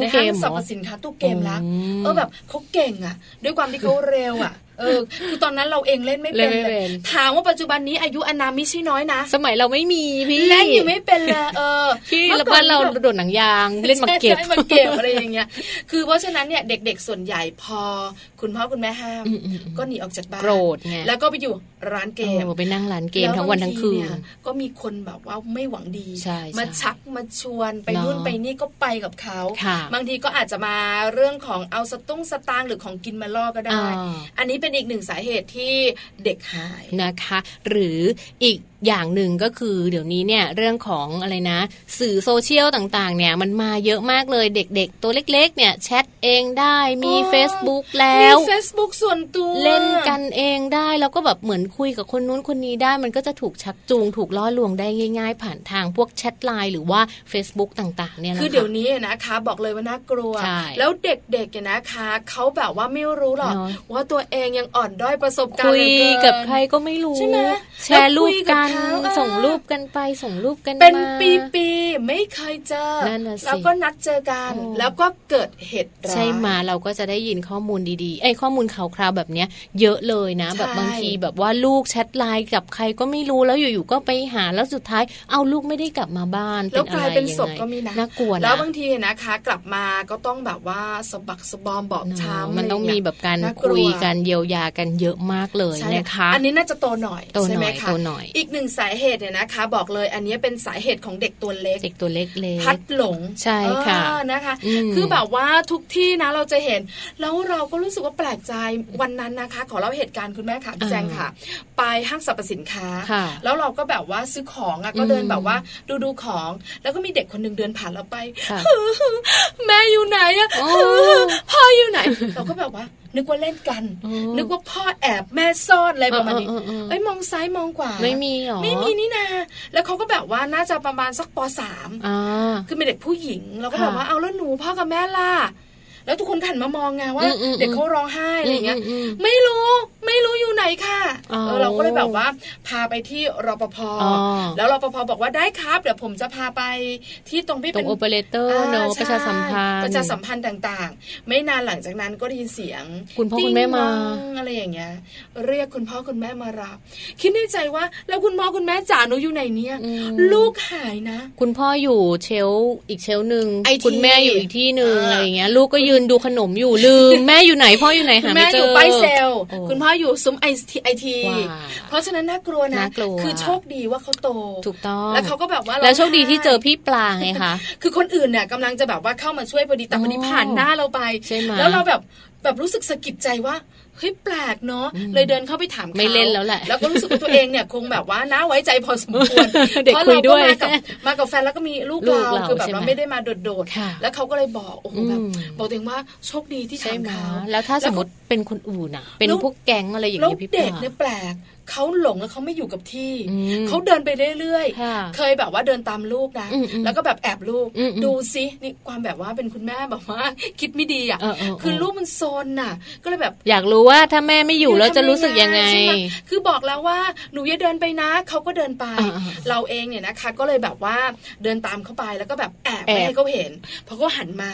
ในห้างสรรพสินค้าตู้เกมแล้วเออแบบเขาเก่งอะ ด้วยความที่เขาเร็วอะ เออคือตอนนั้นเราเองเล่นไม่เป็นเลยถามว่าปัจจุบันนี้อายุอนามิใช่น้อยนะ สมัยเราไม่มีพี่เล่นอยู่ไม่เป็นเลยเออพี่บ้านเราโดดหนังยางเล่นมาเก็บมาเก็บอะไรอย่างเงี้ยคือเพราะฉะนั้นเนี่ยเด็กๆส่วนใหญ่พอ คุณพ่อคุณแม่ห้าม ก็หนีออกจากบ้านโกรธไงแล้วก็ไปอยู่ร้านเกมไปนั่งร้านเกมทั้งวันทั้งคืนก็มีคนแบบว่าไม่หวังดีมาชักมาชวนไปนู่นไปนี่ก็ไปกับเขาบางทีก็อาจจะมาเรื่องของเอาสตุ้งสตางค์หรือของกินมาล่อก็ได้ อันนี้เป็นอีกหนึ่งสาเหตุที่เด็กหายนะคะ หรืออีก อย่างหนึ่งก็คือเดี๋ยวนี้เนี่ยเรื่องของอะไรนะ สื่อโซเชียลต่างๆ เนี่ยมันมาเยอะมากเลยเด็กๆ ตัวเล็กๆ เนี่ยแชทเองได้มี Facebook แล้ว มี Facebook ส่วนตัวเล่นกันเองได้แล้วก็แบบเหมือนคุยกับคนนู้นคนนี้ได้ มันก็จะถูกชักจูงถูกล่อลวงได้ง่าย ๆ ผ่านทางพวกแชทไลน์หรือว่า Facebook ต่างๆ เนี่ยคือเดี๋ยวนี้นะคะบอกเลยว่าน่ากลัว แล้วเด็กๆเนี่ยนะคะเขาแบบว่าไม่รู้หรอกว่าตัวเองยังอ่อนด้อยประสบการณ์คุยกับใครก็ไม่รู้ใช่ไหมแชร์รูปกันส่งรูปกันไปส่งรูปกันเป็นปีๆไม่เคยเจอแล้วก็นัดเจอกัน แล้วก็เกิดเหตุร้ายใช่มาเราก็จะได้ยินข้อมูลดีๆไอ้ข้อมูลข่าวคราวแบบเนี้ย เยอะเลยนะ แบบบางทีแบบว่าลูกแชทไลน์กับใครก็ไม่รู้แล้วอยู่ๆก็ไปหาแล้วสุดท้าย เอาลูกไม่ได้กลับมาบ้านแล้วกลายเป็นศพก็มีนะน่ากลัวนะแล้วบางทีนะคะ กลับมาก็ต้องแบบว่าสบักสบอมบอบช้ำมันต้องมีแบบการคุยกันเยียวยากันเยอะมากเลยนะคะ อันนี้น่าจะโตหน่อยใช่ไหมคะโตหน่อยอีกหนึ่งสาเหตุเนี่ยนะคะ บอกเลยอันนี้เป็นสาเหตุของเด็กตัวเล็ก เด็กตัวเล็กเล็กพัดหลงใช่ค่ะนะคะ คือแบบว่าทุกที่นะเราจะเห็น แล้วเราก็รู้สึกว่าแปลกใจวันนั้นนะคะ ขอเล่าเหตุการณ์คุณแม่ค่ะพี่แจงค่ะ ไปห้างสรรพสินค้า แล้วเราก็แบบว่าซื้อของอะก็เดินแบบว่าดูดูของ แล้วก็มีเด็กคนหนึ่งเดินผ่านเราไปแม่อยู่ไหนอะพ่ออยู่ไหน เราก็แบบว่านึกว่าเล่นกัน นึกว่าพ่อแอบแม่ซ่อนอะไรประมาณนี้เอ้ยมองซ้ายมองขวาไม่มีหรอ ไม่มีนี่นาแล้วเขาก็แบบว่าน่าจะประมาณสักปสามคือเป็นเด็กผู้หญิงเราก็แบบว่าเอาแล้วหนูพ่อกับแม่ล่ะ แล้วทุกคนหันมามองไงว่า เด็กเขาร้องไห้อะไรเงี้ยไม่รู้ไม่รู้อยู่ไหนค่ะเราก็เลยแบบว่าพาไปที่รปภแล้วรปภบอกว่าได้ครับ เดี๋ยวผมจะพาไปที่ตรงที่เป็นโอเปอเรเตอร์เนาะประชาสัมพันธ์ประชาสัมพันธ์ต่างๆ ไม่นานหลังจากนั้นก็ได้ยินเสียง คุณพ่อคุณแม่มาอะไรอย่างเงี้ย เรียกคุณพ่อคุณแม่มารับ คิดในใจว่าแล้วคุณพ่อคุณแม่จ๋าหนูอยู่ไหนเนี่ย ลูกหายนะ คุณพ่ออยู่เชลอีกเชลหนึ่งคุณแม่อยู่อีกที่หนึ่งอะไรอย่างเงี้ย ลูกก็ยืนดูขนมอยู่ลืม แม่อยู่ไหนพ่ออยู่ไหนหาไม่เจอแม่อยู่ป้ายเซลคุณพ่ออยู่ซุ้มไอทีไอทีเพราะฉะนั้นน่ากลัวนะคือโชคดีว่าเขาโตถูกต้องแล้วเขาก็แบบว่าแล้วโชคดีที่เจอพี่ปลาไงคะคือคนอื่นเนี่ยกำลังจะแบบว่าเข้ามาช่วยพอดีแต่พอดีผ่านหน้าเราไปแล้วเราแบบแบบรู้สึกสะกิดใจว่า เฮ้ยแปลกเนาะเลยเดินเข้าไปถามเขาไม่เล่นแล้วแหละแล้วก็รู้สึกว่าตัวเองเนี่ยคงแบบว่าน่าไว้ใจพอสมควรเพราะเราก็มากับมากับแฟนแล้วก็มีลูกเราคือแบบว่าไม่ได้มาโดดๆแล้วเขาก็เลยบอกโอ้โหแบบบอกตัวเองว่าโชคดีที่ถามเขาแล้วถ้าสมมติเป็นคนอื่นอะ เป็นพวกแก๊งอะไรอย่างนี้พี่ปลาเด็กเนี่ยแปลก เขาหลงแล้วเขาไม่อยู่กับที่เขาเดินไปเรื่อยๆเคยแบบว่าเดินตามลูกนะแล้วก็แบบแอบลูกดูซินี่ความแบบว่าเป็นคุณแม่แบบว่าคิดไม่ดีอะคือลูกมันโซนน่ะ ก็เลยแบบอยากรู้ว่าถ้าแม่ไม่อยู่แล้วจะรู้สึกยังไง คือบอกแล้วว่าหนูอย่าเดินไปนะเขาก็เดินไป เราเองเนี่ยนะคะ ก็เลยแบบว่าเดินตามเข้าไปแล้วก็แบบแอบไม่ให้เขาเห็นพอเขาหันมา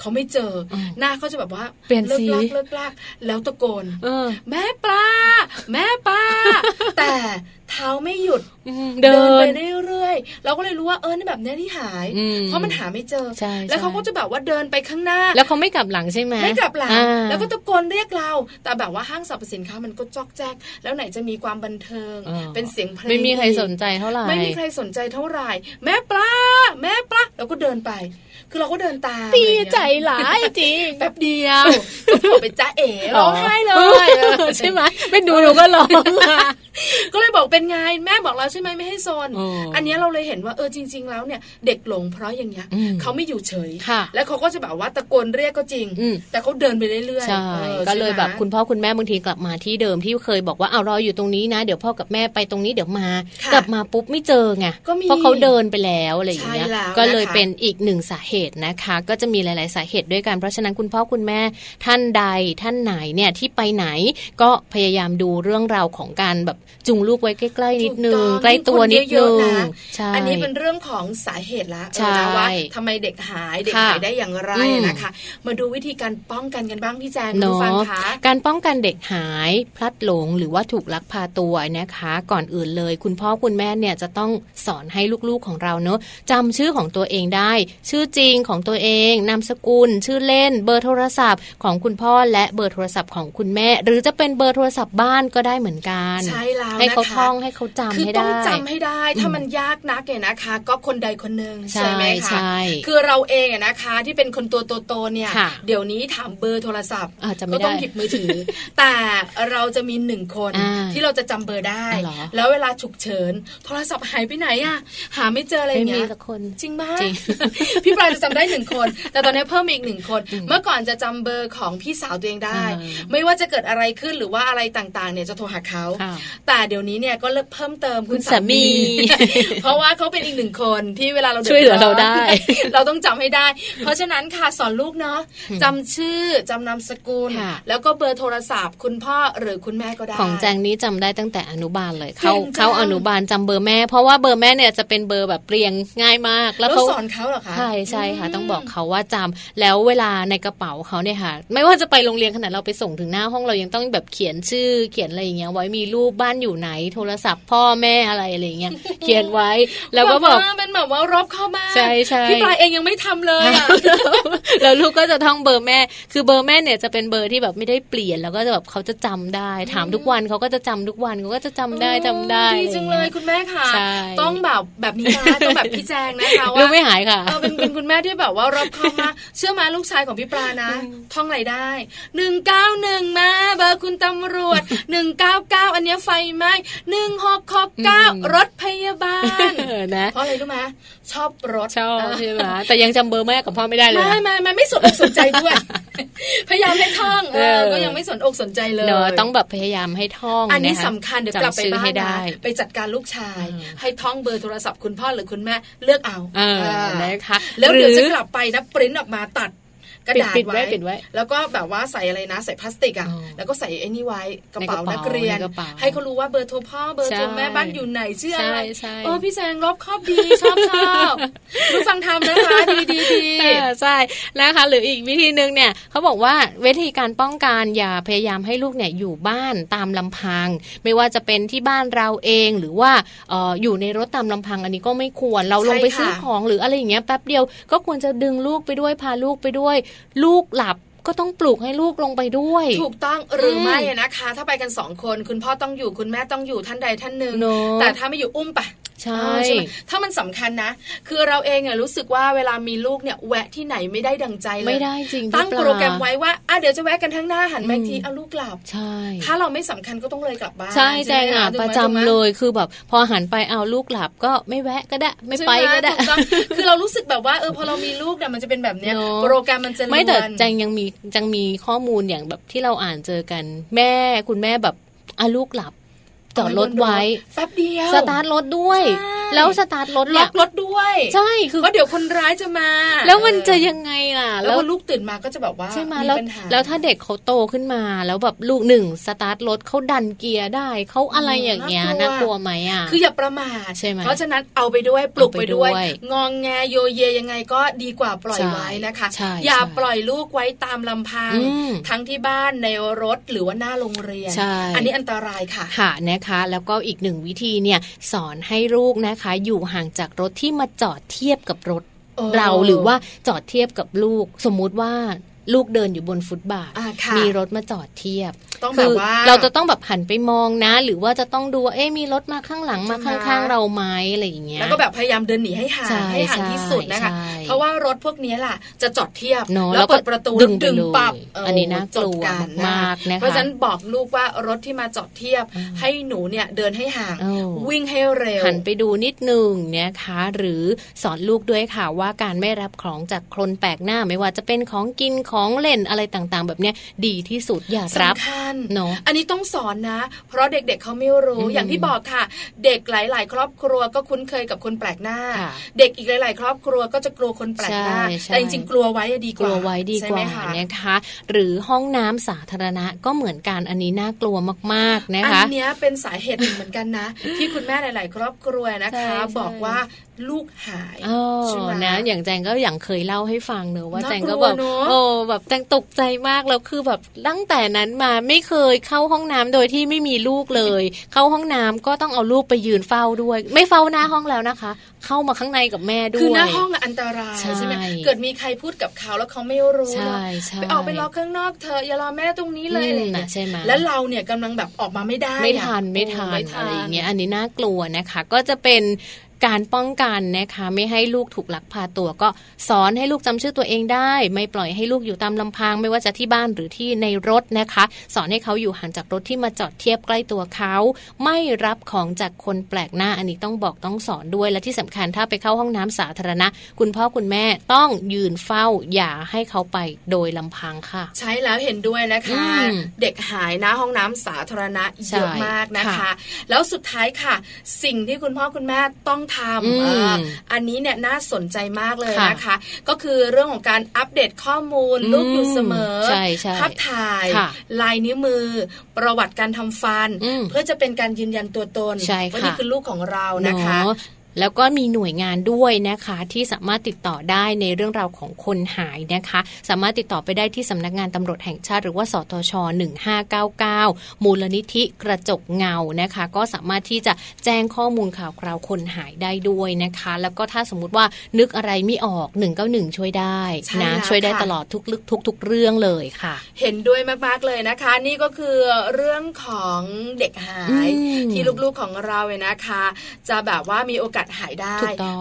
เขาไม่เจอ หน้าเขาจะแบบว่าเปลี่ยนสีเลิกลากเลิกลากแล้วตะโกนแม่ปลา แม่ป้า แต่ ท้าไม่หยุดเดินไปเรื่อยๆเราก็เลยรู้ว่าเออนี่แบบนี้ที่หาย เพราะมันหาไม่เจอ แล้วเขาก็จะแบบว่าเดินไปข้างหน้า แล้วเขาไม่กลับหลังใช่ไหมไม่กลับหลัง แล้วก็ตะโกนเรียกเรา แต่แบบว่าห้างสรรพสินค้ามันก็จอกแจ๊กแล้วไหนจะมีความบันเทิง เป็นเสียงเพลงไม่มีใครสนใจเท่าไหร่ไม่มีใครสนใจเท่าไหร่ แม่ปลาแม่ปลาแล้วก็เดินไป คือเราก็เดินตามปีใจหลายจริงแป๊บเดียวก็โผล่ไปจ้าเอ๋ร้องไห้เลยใช่ไหมไม่ดูหนูก็ร้องก็เลยบอกเป็นไง แม่บอกแล้วใช่ไหมไม่ให้โซนอันนี้เราเลยเห็นว่าเออจริง ๆ แล้วเนี่ยเด็กหลงเพราะอย่างเงี้ยเขาไม่อยู่เฉย แล้วเขาก็จะแบบว่าตะโกนเรียกก็จริง แต่เขาเดินไปเรื่อยๆใช่ก็เลยแบบคุณพ่อคุณแม่บางทีกลับมาที่เดิมที่เคยบอกว่าเอารออยู่ตรงนี้นะ เดี๋ยวพ่อกับแม่ไปตรงนี้เดี๋ยวมา กลับมาปุ๊บไม่เจอไงเพราะเขาเดินไปแล้วอะไรอย่างเงี้ยก็เลยเป็นอีกหนึ่งสาเหตุนะคะ ก็จะมีหลาย ๆ สาเหตุด้วยกันเพราะฉะนั้นคุณพ่อคุณแม่ท่านใดท่านไหนเนี่ยที่ไปไหนก็พยายามดูเรื่องราวของการแบบจุงลูกไว้ใกล้ๆนิดนึงใกล้ตัวนิดนึงใช่อันนี้เป็นเรื่องของสาเหตุละนะว่าทำไมเด็กหายเด็กหายได้อย่างไรนะคะ มาดูวิธีการป้องกันกันบ้างพี่แจงคุณฟังคะการป้องกันเด็กหายพลัดหลงหรือว่าถูกลักพาตัวนะคะ ก่อนอื่นเลย คุณพ่อคุณแม่เนี่ยจะต้องสอนให้ลูกๆของเราเนอะจำชื่อของตัวเองได้ ชื่อจริงของตัวเองนามสกุล ชื่อเล่น เบอร์โทรศัพท์ของคุณพ่อและเบอร์โทรศัพท์ของคุณแม่ หรือจะเป็นเบอร์โทรศัพท์บ้านก็ได้เหมือนกัน ใช่แล้วให้เขาท่องให้เขาจำให้ได้คือต้องจำให้ได้ ถ้ามันยากนักเนี่ยนะคะ ก็คนใดคนหนึ่งใช่ไหมคะคือเราเองนะคะ ที่เป็นคนตัวโตๆเนี่ย เดี๋ยวนี้ถามเบอร์โทรศัพท์ก็ต้องหยิบมือถือ แต่เราจะมีหนึ่งคนที่เราจะจำเบอร์ได้ แล้วเวลาฉุกเฉินโทรศัพท์หายไปไหนอะหาไม่เจออะไรเงี้ยจริงมากพี่ปลายจะจำได้หนึ่งคน แต่ตอนนี้เพิ่มอีกหนึ่งคน เมื่อก่อนจะจำเบอร์ของพี่สาวตัวเองได้ ไม่ว่าจะเกิดอะไรขึ้นหรือว่าอะไรต่างๆ เนี่ยจะโทรหาเขาแต่เดี๋ยวนี้เนี่ยก็เพิ่มเติมคุณสามี เพราะว่าเขาเป็นอีกหนึ่งคนที่เวลาเราช่วยเหลือเราได้ เราต้องจำให้ได้ เพราะฉะนั้นค่ะสอนลูกเนาะจำชื่อจำนามสกุล แล้วก็เบอร์โทรศัพท์ คุณพ่อหรือคุณแม่ก็ได้ ของแจงนี้จำได้ตั้งแต่อนุบาลเลยเขาเขาอนุบาลจำเบอร์แม่ เพราะว่าเบอร์แม่เนี่ยจะเป็นเบอร์แบบเรียงง่ายมาก แล้วเขาสอนเขาเหรอคะใช่ใช่ค่ะ ต้องบอกเขาว่าจำแล้วเวลาในกระเป๋าเขาเนี่ยค่ะ ไม่ว่าจะไปโรงเรียนขนาดเราไปส่งถึงหน้าห้องเรายังต้องแบบเขียนชื่อเขียนอะไรอย่างเงี้ยไว้มีรูปบ้านอยู่ไหนโทรศัพท์พ่อแม่อะไรอะไรเงี้ยเขียนไว้ แล้วก็บอกเป็นแบบว่ารอบเข้ามาใช่ใช่พี่ปลายเองยังไม่ทำเลยอะแล้วลูกก็จะท่องเบอร์แม่ คือเบอร์แม่เนี่ยจะเป็นเบอร์ที่แบบไม่ได้เปลี่ยนแล้วก็จะแบบเขาจะจำได้ ถามทุกวันเขาก็จะจำทุกวันเขาก็จะจำได้จำได้ดีจังเลยคุณแม่ค่ะ ต้องแบบแบบนี้นะต้องแบบพี่แจงนะคะว่าลูกไม่หายค่ะเป็นเป็นคุณแม่ที่แบบว่ารอบเข้ามาเชื่อมาลูกชายของพี่ปลานะ ท่องไรได้หนึ่งเก้าหนึ่งมาเบอร์คุณตำรวจหนึ่งเก้าเก้าอันนี้ไฟไหม้หนึ่งหกหกเก้ารถพยาบาลนะเพราะอะไรรู้ไหมชอบรถชอบใช่ไหมแต่ยังจำเบอร์แม่กับพ่อไม่ได้เลยไม่ไม่ไม่ไม่สนอกสนใจด้วย พยายามให้ท่องเออก็ยังไม่สนอกสนใจเลยเนอะต้องแบบพยายามให้ท่องอันนี้สำคัญเดี๋ยวกลับไปบ้านนะไปจัดการลูกชาย ให้ท่องเบอร์โทรศัพท์คุณพ่อหรือคุณแม่เลือกเอานะคะแล้วเดี๋ยวจะกลับไปนะปริ้นออกมาตัด กระดาษไว้ปิดไว้ แล้วก็แบบว่าใส่อะไรนะ ใส่พลาสติกอะแล้วก็ใส่ไอ้นี่ไว้กระเป๋านักเรียน ให้เขารู้ว่าเบอร์โทรพ่อเบอร์โทรแม่บ้านอยู่ไหนเชื่ออะไรเออพี่แซงรอบครอบดีชอบชอบรู้ฟังทำนะคะดีดีดีใช่นะคะ หรืออีกวิธีหนึ่งเนี่ยเขาบอกว่าวิธีการป้องกันอย่าพยายามให้ลูกเนี่ยอยู่บ้านตามลำพัง ไม่ว่าจะเป็นที่บ้านเราเองหรือว่าอยู่ในรถตามลำพังอันนี้ก็ไม่ควรเราลงไปซื้อของหรืออะไรอย่างเงี้ยแป๊บเดียวก็ควรจะดึงลูกไปด้วยพาลูกไปด้วยลูกหลับก็ต้องปลูกให้ลูกลงไปด้วย ถูกต้องหรือไม่นะคะ ถ้าไปกันสองคน คุณพ่อต้องอยู่คุณแม่ต้องอยู่ท่านใดท่านหนึ่งแต่ถ้าไม่อยู่อุ้มไป ใช่ถ้ามันสำคัญนะ คือเราเองเนี่ยรู้สึกว่าเวลามีลูกเนี่ยแวะที่ไหนไม่ได้ดังใจเลยไม่ได้จริงตั้งโปรแกรมไว้ว่าอะเดี๋ยวจะแวะกันทั้งหน้าหันไปทีเอาลูกกลับใช่ถ้าเราไม่สำคัญก็ต้องเลยกลับบ้านใช่แจงอะประจำเลยคือแบบ พอหันไปเอาลูกหลับก็ไม่แวะก็ได้ ไม่ไปก็ได้คือเรารู้สึกแบบว่าเออพอเรามีลูกเนี่ยมันจะเป็นแบบเนี้ยโปรแกรมมันจะไม่แต่แจงยังมีจังมีข้อมูลอย่างแบบที่เราอ่านเจอกัน แม่คุณแม่แบบอาลูกหลับ จอดรถไว้แป๊บเดียวสตาร์ทรถด้วย แล้วสตาร์ทรถล็อกรถด้วย ใช่คือก็เดี๋ยวคนร้ายจะมา แล้วมันจะยังไงล่ะ แล้วลูกตื่นมาก็จะแบบว่าใช่ไหมแล้วแล้วถ้าเด็กเขาโตขึ้นมา แล้วแบบลูกหนึ่งสตาร์ทรถเขาดันเกียร์ได้เขาอะไรอย่างเงี้ยน่ากลัวไหมอะคืออย่าประมาทใช่ไหมเพราะฉะนั้นเอาไปด้วยปลุกไปด้วย งองแงโยเยยังไงก็ดีกว่าปล่อยไว้นะคะ อย่าปล่อยลูกไว้ตามลำพังทั้งที่บ้านในรถหรือว่าหน้าโรงเรียนอันนี้อันตรายค่ะค่ะนะคะ แล้วก็อีกหนึ่งวิธีเนี่ยสอนให้ลูกนะคะ อยู่ห่างจากรถที่มาจอดเทียบกับรถเราหรือว่าจอดเทียบกับลูก สมมุติว่าลูกเดินอยู่บนฟุตบาท มีรถมาจอดเทียบ ต้องแบบว่าเราจะต้องแบบหันไปมองนะ หรือว่าจะต้องดูว่าเอ๊มีรถมาข้างหลังมาข้างๆเราไหมอะไรอย่างเงี้ยแล้วก็แบบพยายามเดินหนีให้ห่างให้ห่างที่สุดนะคะ เพราะว่ารถพวกนี้ล่ะจะจอดเทียบแล้วเปิดประตูดึงปับอันนี้น่ากลัวมากนะคะเพราะฉะนั้นบอกลูกว่ารถที่มาจอดเทียบ ให้หนูเนี่ยเดินให้ห่างวิ่งให้เร็วหันไปดูนิดนึงนะคะ หรือสอนลูกด้วยค่ะว่าการไม่รับของจากคนแปลกหน้าไม่ว่าจะเป็นของกินของเล่นอะไรต่างๆ แบบเนี้ยดีที่สุดอย่ารับเนาะอันนี้ต้องสอนนะ เพราะเด็กๆเขาไม่รู้อย่างที่บอกค่ะ เด็กหลาย ๆ ครอบครัวก็คุ้นเคยกับคนแปลกหน้า เด็กอีกหลาย ๆ ครอบครัวก็จะกลัวคนแปลกหน้าแต่จริงๆกลัวไว้ดีกว่ากลัวไว้ดีกว่านะคะหรือห้องน้ำสาธารณะก็เหมือนกันอันนี้น่ากลัวมากๆนะคะอันนี้เป็นสาเหตุหนึ่งเหมือนกันนะ ที่คุณแม่หลาย ๆ ครอบครัวนะคะ บอกว่า ลูกหายใช่ไหมนะอย่างแจงก็อย่างเคยเล่าให้ฟังเนอะว่าแจงก็แบบโอ้แบบแจงตกใจมากแล้วคือแบบตั้งแต่นั้นมาไม่เคยเข้าห้องน้ำโดยที่ไม่มีลูกเลย เข้าห้องน้ำก็ต้องเอาลูกไปยืนเฝ้าด้วย ไม่เฝ้าหน้าห้องแล้วนะคะ เข้ามาข้างในกับแม่ด้วยคือหน้าห้องอันตรายใช่ไหมเกิดมีใครพูดกับเขาแล้วเขาไม่รู้ไปออกไปรอข้างนอกเธออย่ารอแม่ตรงนี้เลยอะไรเงี้ยใช่ไหมแล้วเราเนี่ยกำลังแบบออกมาไม่ได้ไม่ทันไม่ทันอะไรอย่างเงี้ยอันนี้น่ากลัวนะคะ ก็จะเป็น การป้องกันนะคะไม่ให้ลูกถูกลักพาตัวก็สอนให้ลูกจำชื่อตัวเองได้ ไม่ปล่อยให้ลูกอยู่ตามลำพัง ไม่ว่าจะที่บ้านหรือที่ในรถนะคะ สอนให้เขาอยู่ห่างจากรถที่มาจอดเทียบใกล้ตัวเขา ไม่รับของจากคนแปลกหน้าอันนี้ต้องบอกต้องสอนด้วยและที่สำคัญถ้าไปเข้าห้องน้ำสาธารณะ คุณพ่อคุณแม่ต้องยืนเฝ้าอย่าให้เขาไปโดยลำพังค่ะ ใช่แล้วเห็นด้วยนะคะ เด็กหายนะห้องน้ำสาธารณะเยอะมากนะคะ แล้วสุดท้ายค่ะ สิ่งที่คุณพ่อคุณแม่ต้องทำอันนี้เนี่ยน่าสนใจมากเลยนะคะ ก็คือเรื่องของการอัปเดตข้อมูลลูกอยู่เสมอภาพถ่าย ลายนิ้วมือ ประวัติการทำฟัน เพื่อจะเป็นการยืนยันตัวตนว่านี่คือลูกของเรานะคะ แล้วก็มีหน่วยงานด้วยนะคะ ที่สามารถติดต่อได้ในเรื่องราวของคนหายนะคะ สามารถติดต่อไปได้ที่สำนักงานตำรวจแห่งชาติหรือว่าสทช 1599 มูลนิธิกระจกเงานะคะ ก็สามารถที่จะแจ้งข้อมูลข่าวคราวคนหายได้ด้วยนะคะ แล้วก็ถ้าสมมุติว่านึกอะไรไม่ออก 191 ช่วยได้นะช่วยได้ตลอดทุกลึกทุกทุกเรื่องเลยค่ะ เห็นด้วยมากๆเลยนะคะ นี่ก็คือเรื่องของเด็กหายที่ลูกๆของเราเนี่ยนะคะ จะแบบว่ามีโอกาสหายได้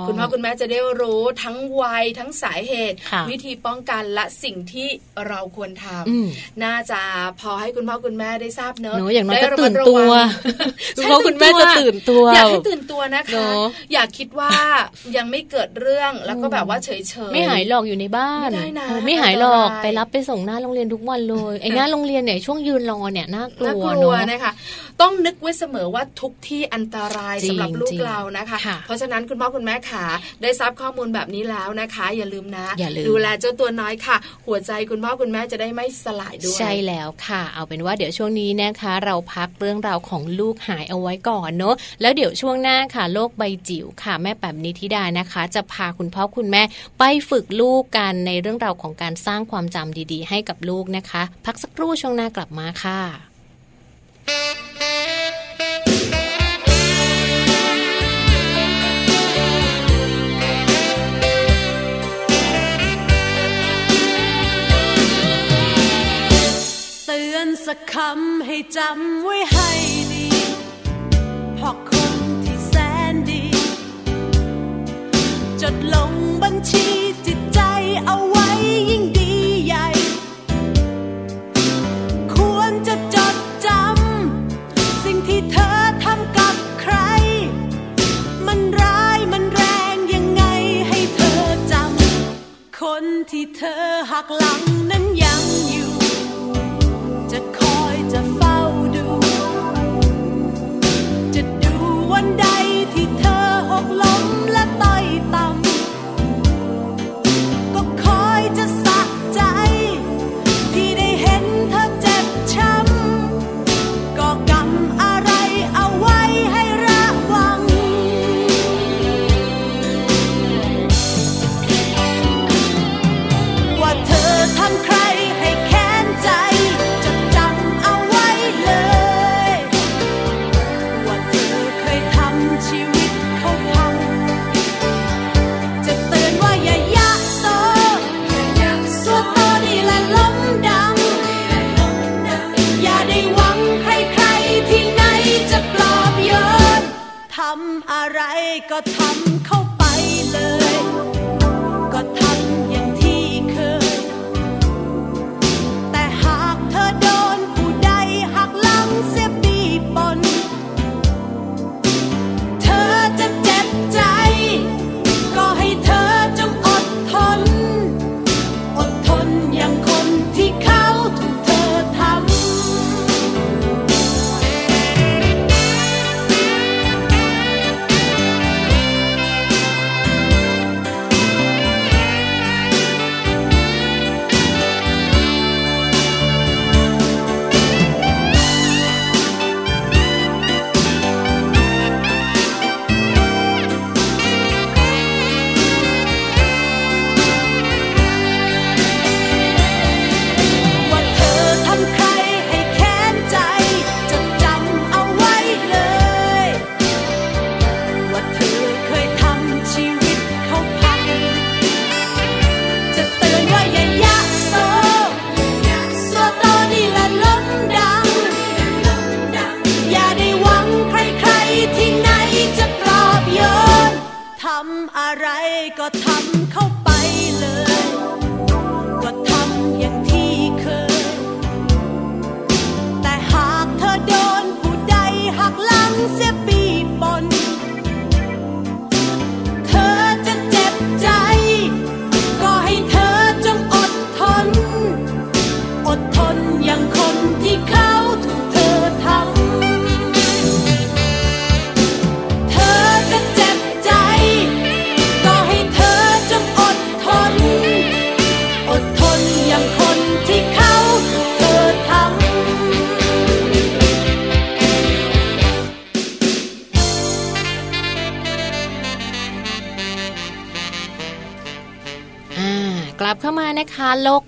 คุณพ่อคุณแม่จะได้รู้ทั้งวัยทั้งสาเหตุ วิธีป้องกันและสิ่งที่เราควรทำน่าจะพอให้คุณพ่อคุณแม่ได้ทราบเนอะอย่างน้อยก็ตื่นตัวคุณพ่อคุณแม่จะตื่นตัวอยากให้ตื่นตัวนะคะ อยากคิดว่ายังไม่เกิดเรื่องแล้วก็แบบว่าเฉยเฉยไม่หายหลอกอยู่ในบ้านไม่ได้นะไม่หายหลอกไปรับไปส่งหน้าโรงเรียนทุกวันเลยไอ้หน้าโรงเรียนเนี่ยช่วงยืนรอเนี่ยน่ากลัวเนาะนะคะ ต้องนึกไว้เสมอว่าทุกที่อันตรายสำหรับลูกเรานะคะเพราะฉะนั้นคุณพ่อคุณแม่ขาได้ทราบข้อมูลแบบนี้แล้วนะคะ อย่าลืมนะดูแลเจ้าตัวน้อยค่ะ หัวใจคุณพ่อคุณแม่จะได้ไม่สลายด้วยใช่แล้วค่ะ เอาเป็นว่าเดี๋ยวช่วงนี้นะคะ เราพักเรื่องราวของลูกหายเอาไว้ก่อนเนาะแล้วเดี๋ยวช่วงหน้าค่ะ โลกใบจิ๋วค่ะ แม่แป๋มนิธิดานะคะ จะพาคุณพ่อคุณแม่ไปฝึกลูกกันในเรื่องราวของการสร้างความจำดีๆ ให้กับลูกนะคะ พักสักครู่ช่วงหน้ากลับมาค่ะ สักคำให้จำไว้ให้ดีพอคนที่แสนดี จดลงบัญชีจิตใจเอาไว้ยิ่งดีใหญ่ ควรจะจดจำสิ่งที่เธอทำกับใคร มันร้ายมันแรงยังไงให้เธอจำคนที่เธอหักหลังนั้นยัง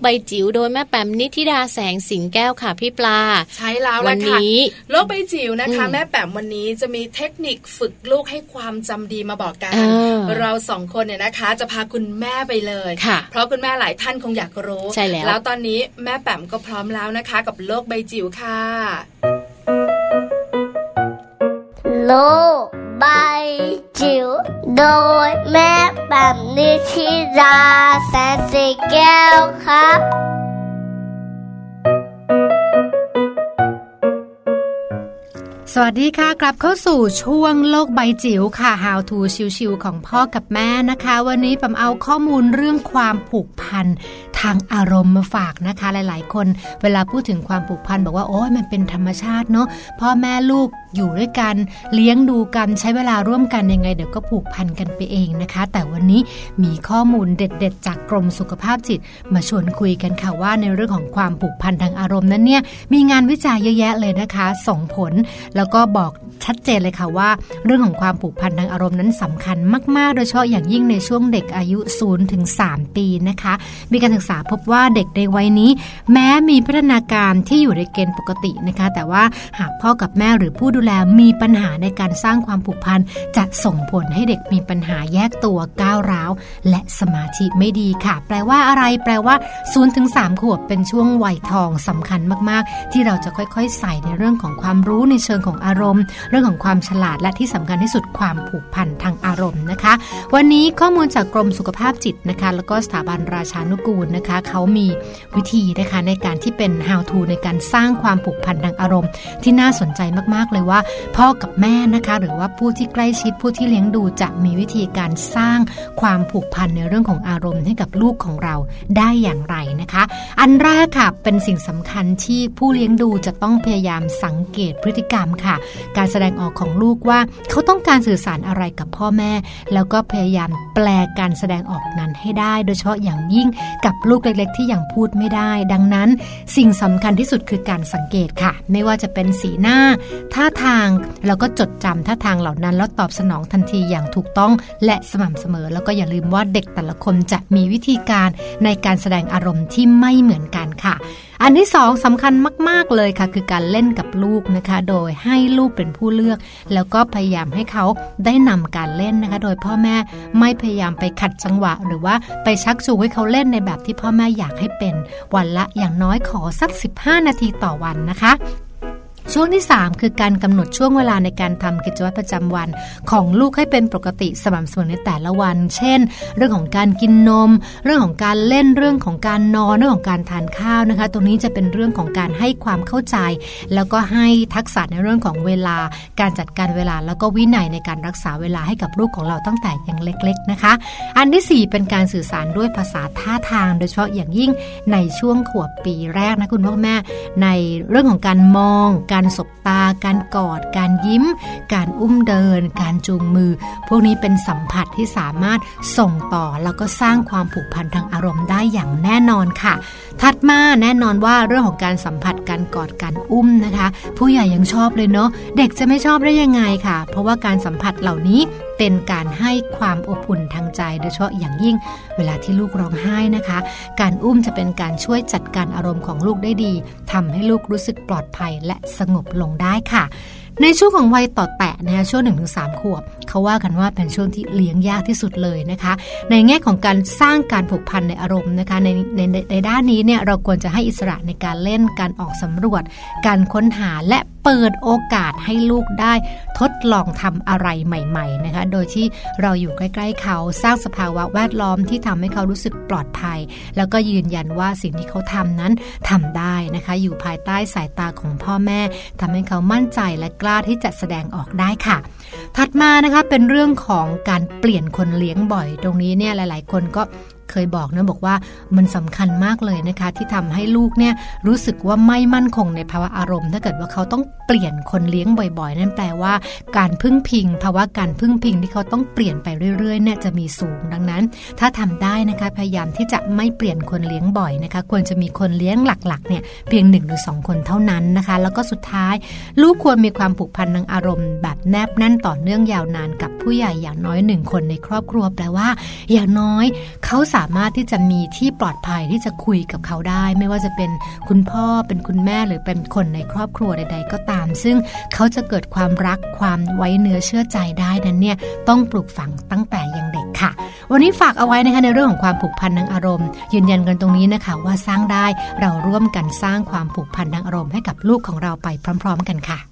ใบจิ๋วโดยแม่แปมนิธิดาแสงสิงแก้วค่ะพี่ปลา ใช้แล้ววัละนค่ะนี้โลกใบจิ๋วนะคะอืมแม่แป๋มวันนี้จะมีเทคนิคฝึกลูกให้ความจำดีมาบอกกันเออเราสองคนเนี่ยนะคะ จะพาคุณแม่ไปเลยค่ะเพราะคุณแม่หลายท่านคงอยากรู้ใช่แล้วแล้วตอนนี้แม่แป๋มก็พร้อมแล้วนะคะ กับโลกใบจิ๋วค่ะ โลก ใบจิ๋วโดยแม่แบบนิชิราแสนสีแก้วครับสวัสดีค่ะ กลับเข้าสู่ช่วงโลกใบจิ๋วค่ะ How to ชิวๆของพ่อกับแม่นะคะ วันนี้ผมเอาข้อมูลเรื่องความผูกพันทางอารมณ์มาฝากนะคะ หลาย ๆ คน เวลาพูดถึงความผูกพันบอกว่าโอ้ยมันเป็นธรรมชาติเนาะพ่อแม่ลูก อยู่ด้วยกันเลี้ยงดูกันใช้เวลาร่วมกันยังไง เดี๋ยวก็ผูกพันกันไปเองนะคะ แต่วันนี้มีข้อมูลเด็ด ๆ จากกรมสุขภาพจิต มาชวนคุยกันค่ะว่าในเรื่องของความผูกพันทางอารมณ์นั้นเนี่ยมีงานวิจัยเยอะแยะเลยนะคะส่งผล แล้วก็บอกชัดเจนเลยค่ะว่า เรื่องของความผูกพันทางอารมณ์นั้นสำคัญมากๆ โดยเฉพาะอย่างยิ่งในช่วงเด็กอายุ0ถึง3ปีนะคะ มีการศึกษาพบว่าเด็กในวัยนี้ แม้มีพัฒนาการที่อยู่ในเกณฑ์ปกตินะคะ แต่ว่าหากพ่อกับแม่หรือผู้ดูแลมีปัญหาในการสร้างความผูกพันจะส่งผลให้เด็กมีปัญหาแยกตัวก้าวร้าว และสมาธิไม่ดีค่ะ แปลว่าอะไร แปลว่า0ถึง3ขวบเป็นช่วงวัยทองสำคัญมากๆ ที่เราจะค่อยๆ ใส่ในเรื่องของความรู้ในเชิงของอารมณ์ เรื่องของความฉลาดและที่สำคัญที่สุดความผูกพันทางอารมณ์นะคะ วันนี้ข้อมูลจากกรมสุขภาพจิตนะคะ แล้วก็สถาบันราชานุกูลนะคะ เขามีวิธีนะคะในการที่เป็น how to ในการสร้างความผูกพันทางอารมณ์ ที่น่าสนใจมากๆเลยว่าพ่อกับแม่นะคะ หรือว่าผู้ที่ใกล้ชิดผู้ที่เลี้ยงดูจะมีวิธีการสร้างความผูกพันในเรื่องของอารมณ์ให้กับลูกของเราได้อย่างไรนะคะ อันแรกค่ะเป็นสิ่งสำคัญที่ผู้เลี้ยงดูจะต้องพยายามสังเกตพฤติกรรมค่ะ การแสดงออกของลูกว่าเขาต้องการสื่อสารอะไรกับพ่อแม่ แล้วก็พยายามแปลการแสดงออกนั้นให้ได้ โดยเฉพาะอย่างยิ่งกับลูกเล็ก ๆ ที่ยังพูดไม่ได้ ดังนั้น สิ่งสำคัญที่สุดคือการสังเกตค่ะ ไม่ว่าจะเป็นสีหน้าท่าทาง แล้วก็จดจำท่าทางเหล่านั้น แล้วตอบสนองทันทีอย่างถูกต้องและสม่ำเสมอ แล้วก็อย่าลืมว่าเด็กแต่ละคนจะมีวิธีการในการแสดงอารมณ์ที่ไม่เหมือนกันค่ะ อันที่สองสำคัญมาก ๆ เลยค่ะ คือการเล่นกับลูกนะคะ โดยให้ลูกเป็นผู้เลือก แล้วก็พยายามให้เขาได้นำการเล่นนะคะ โดยพ่อแม่ไม่พยายามไปขัดจังหวะ หรือว่าไปชักจูงให้เขาเล่นในแบบที่พ่อแม่อยากให้เป็น วันละอย่างน้อยขอสัก 15 นาทีต่อวันนะคะ ช่วงที่ 3 คือการกำหนดช่วงเวลาในการทำกิจวัตรประจำวัน ของลูกให้เป็นปกติสม่ำเสมอในแต่ละวัน เช่น เรื่องของการกินนม เรื่องของการเล่นเรื่องของการนอนเรื่องของการทานข้าวนะคะ ตรงนี้จะเป็นเรื่องของการให้ความเข้าใจ แล้วก็ให้ทักษะในเรื่องของเวลา การจัดการเวลา แล้วก็วินัยในการรักษาเวลาให้กับลูกของเราตั้งแต่ยังเล็ก ๆนะคะ อันที่ 4 เป็นการสื่อสารด้วยภาษาท่าทาง โดยเฉพาะอย่างยิ่งในช่วงขวบปีแรกนะคุณพ่อแม่ในเรื่องของการมองการสบตา การกอด การยิ้ม การอุ้มเดิน การจูงมือ พวกนี้เป็นสัมผัสที่สามารถส่งต่อแล้วก็สร้างความผูกพันทางอารมณ์ได้อย่างแน่นอนค่ะ ถัดมาแน่นอนว่าเรื่องของการสัมผัสการกอดการอุ้มนะคะ ผู้ใหญ่ยังชอบเลยเนาะเด็กจะไม่ชอบได้ยังไงค่ะ เพราะว่าการสัมผัสเหล่านี้เป็นการให้ความอบอุ่นทางใจ โดยเฉพาะอย่างยิ่งเวลาที่ลูกร้องไห้นะคะ การอุ้มจะเป็นการช่วยจัดการอารมณ์ของลูกได้ดีทำให้ลูกรู้สึกปลอดภัยและสงบลงได้ค่ะในช่วงของวัยต่อแตะนะคะช่วง1นถึงสขวบ เขาว่ากันว่าเป็นช่วงที่เลี้ยงยากที่สุดเลยนะคะ ในแง่ของการสร้างการผูกพันในอารมณ์นะคะในในในด้านนี้เนี่ยเราควรจะให้อิสระในการเล่นการออกสำรวจ การค้นหาและ เปิดโอกาสให้ลูกได้ทดลองทำอะไรใหม่ๆนะคะ โดยที่เราอยู่ใกล้ ๆ เขาสร้างสภาวะแวดล้อมที่ทำให้เขารู้สึกปลอดภัย แล้วก็ยืนยันว่าสิ่งที่เขาทำนั้นทำได้นะคะ อยู่ภายใต้สายตาของพ่อแม่ทำให้เขามั่นใจและกล้าที่จะแสดงออกได้ค่ะ ถัดมานะคะเป็นเรื่องของการเปลี่ยนคนเลี้ยงบ่อย ตรงนี้เนี่ยหลาย ๆ คนก็ เคยบอกนะบอกว่ามันสำคัญมากเลยนะคะ ที่ทำให้ลูกเนี่ยรู้สึกว่าไม่มั่นคงในภาวะอารมณ์ ถ้าเกิดว่าเขาต้องเปลี่ยนคนเลี้ยงบ่อยๆ นั่นแปลว่าการพึ่งพิง ภาวะการพึ่งพิงที่เขาต้องเปลี่ยนไปเรื่อยๆเนี่ยจะมีสูงดังนั้น ถ้าทำได้นะคะพยายามที่จะไม่เปลี่ยนคนเลี้ยงบ่อยนะคะ ควรจะมีคนเลี้ยงหลักๆเนี่ยเพียง1นหรือสคนเท่านั้นนะคะ แล้วก็สุดท้าย ลูกควรมีความผูกพันทางอารมณ์ แบบแนบแน่นต่อเนื่องยาวนานกับผู้ใหญ่อย่างน้อยหนึ่งคนในครอบครัวแปลว่า อย่างน้อยเขาสาามารถที่จะมีที่ปลอดภัยที่จะคุยกับเขาได้ ไม่ว่าจะเป็นคุณพ่อเป็นคุณแม่หรือเป็นคนในครอบครัวใด ๆ ก็ตาม ซึ่งเขาจะเกิดความรักความไว้เนื้อเชื่อใจได้นั้นเนี่ยต้องปลูกฝังตั้งแต่ยังเด็กค่ะ วันนี้ฝากเอาไว้นะคะในเรื่องของความผูกพันทางอารมณ์ ยืนยันกันตรงนี้นะคะว่าสร้างได้เราร่วมกันสร้างความผูกพันทางอารมณ์ให้กับลูกของเราไปพร้อม ๆ กันค่ะ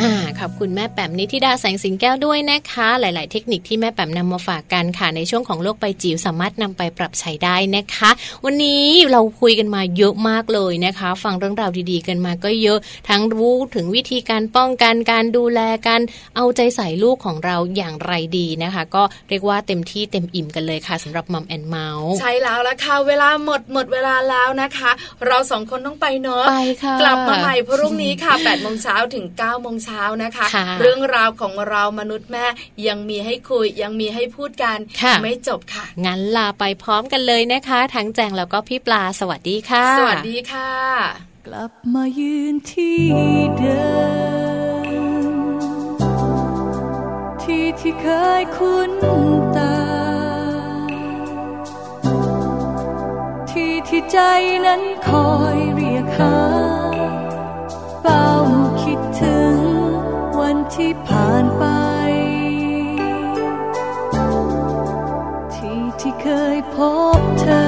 อ่าขอบคุณแม่แปมนิธิดาแสงสิงแก้วด้วยนะคะ หลาย ๆ เทคนิคที่แม่แปมนำมาฝากกันค่ะในช่วงของโลกใบจิ๋วสามารถนำไปปรับใช้ได้นะคะ วันนี้เราคุยกันมาเยอะมากเลยนะคะ ฟังเรื่องราวดี ๆ กันมาก็เยอะ ทั้งรู้ถึงวิธีการป้องกันการดูแลการเอาใจใส่ลูกของเราอย่างไรดีนะคะ ก็เรียกว่าเต็มที่เต็มอิ่มกันเลยค่ะสำหรับมัมแอนเมาส์ใช่แล้วละค่ะเวลาหมดหมดเวลาแล้วนะคะ เราสองคนต้องไปเนาะไปค่ะกลับมาใหม่พรุ่งนี้ค่ะ8ปดโมงเช้าถึง9ก้าโมงเช้านะคะ เรื่องราวของเรามนุษย์แม่ยังมีให้คุยยังมีให้พูดกันไม่จบค่ะ งั้นลาไปพร้อมกันเลยนะคะ ทั้งแจงแล้วก็พี่ปลาสวัสดีค่ะ สวัสดีค่ะ กลับมายืนที่เดิมที่ที่เคยคุ้นตา ที่ที่ใจนั้นคอยเรียกหา ที่ผ่านไป ที่ที่เคยพบเธอ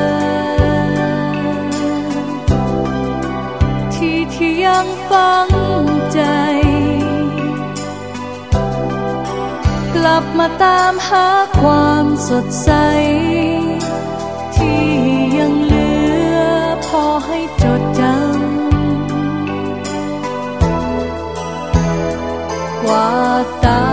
ที่ที่ยังฟังใจ กลับมาตามหาความสดใส ที่ยังเหลือพอให้จดจำ กว่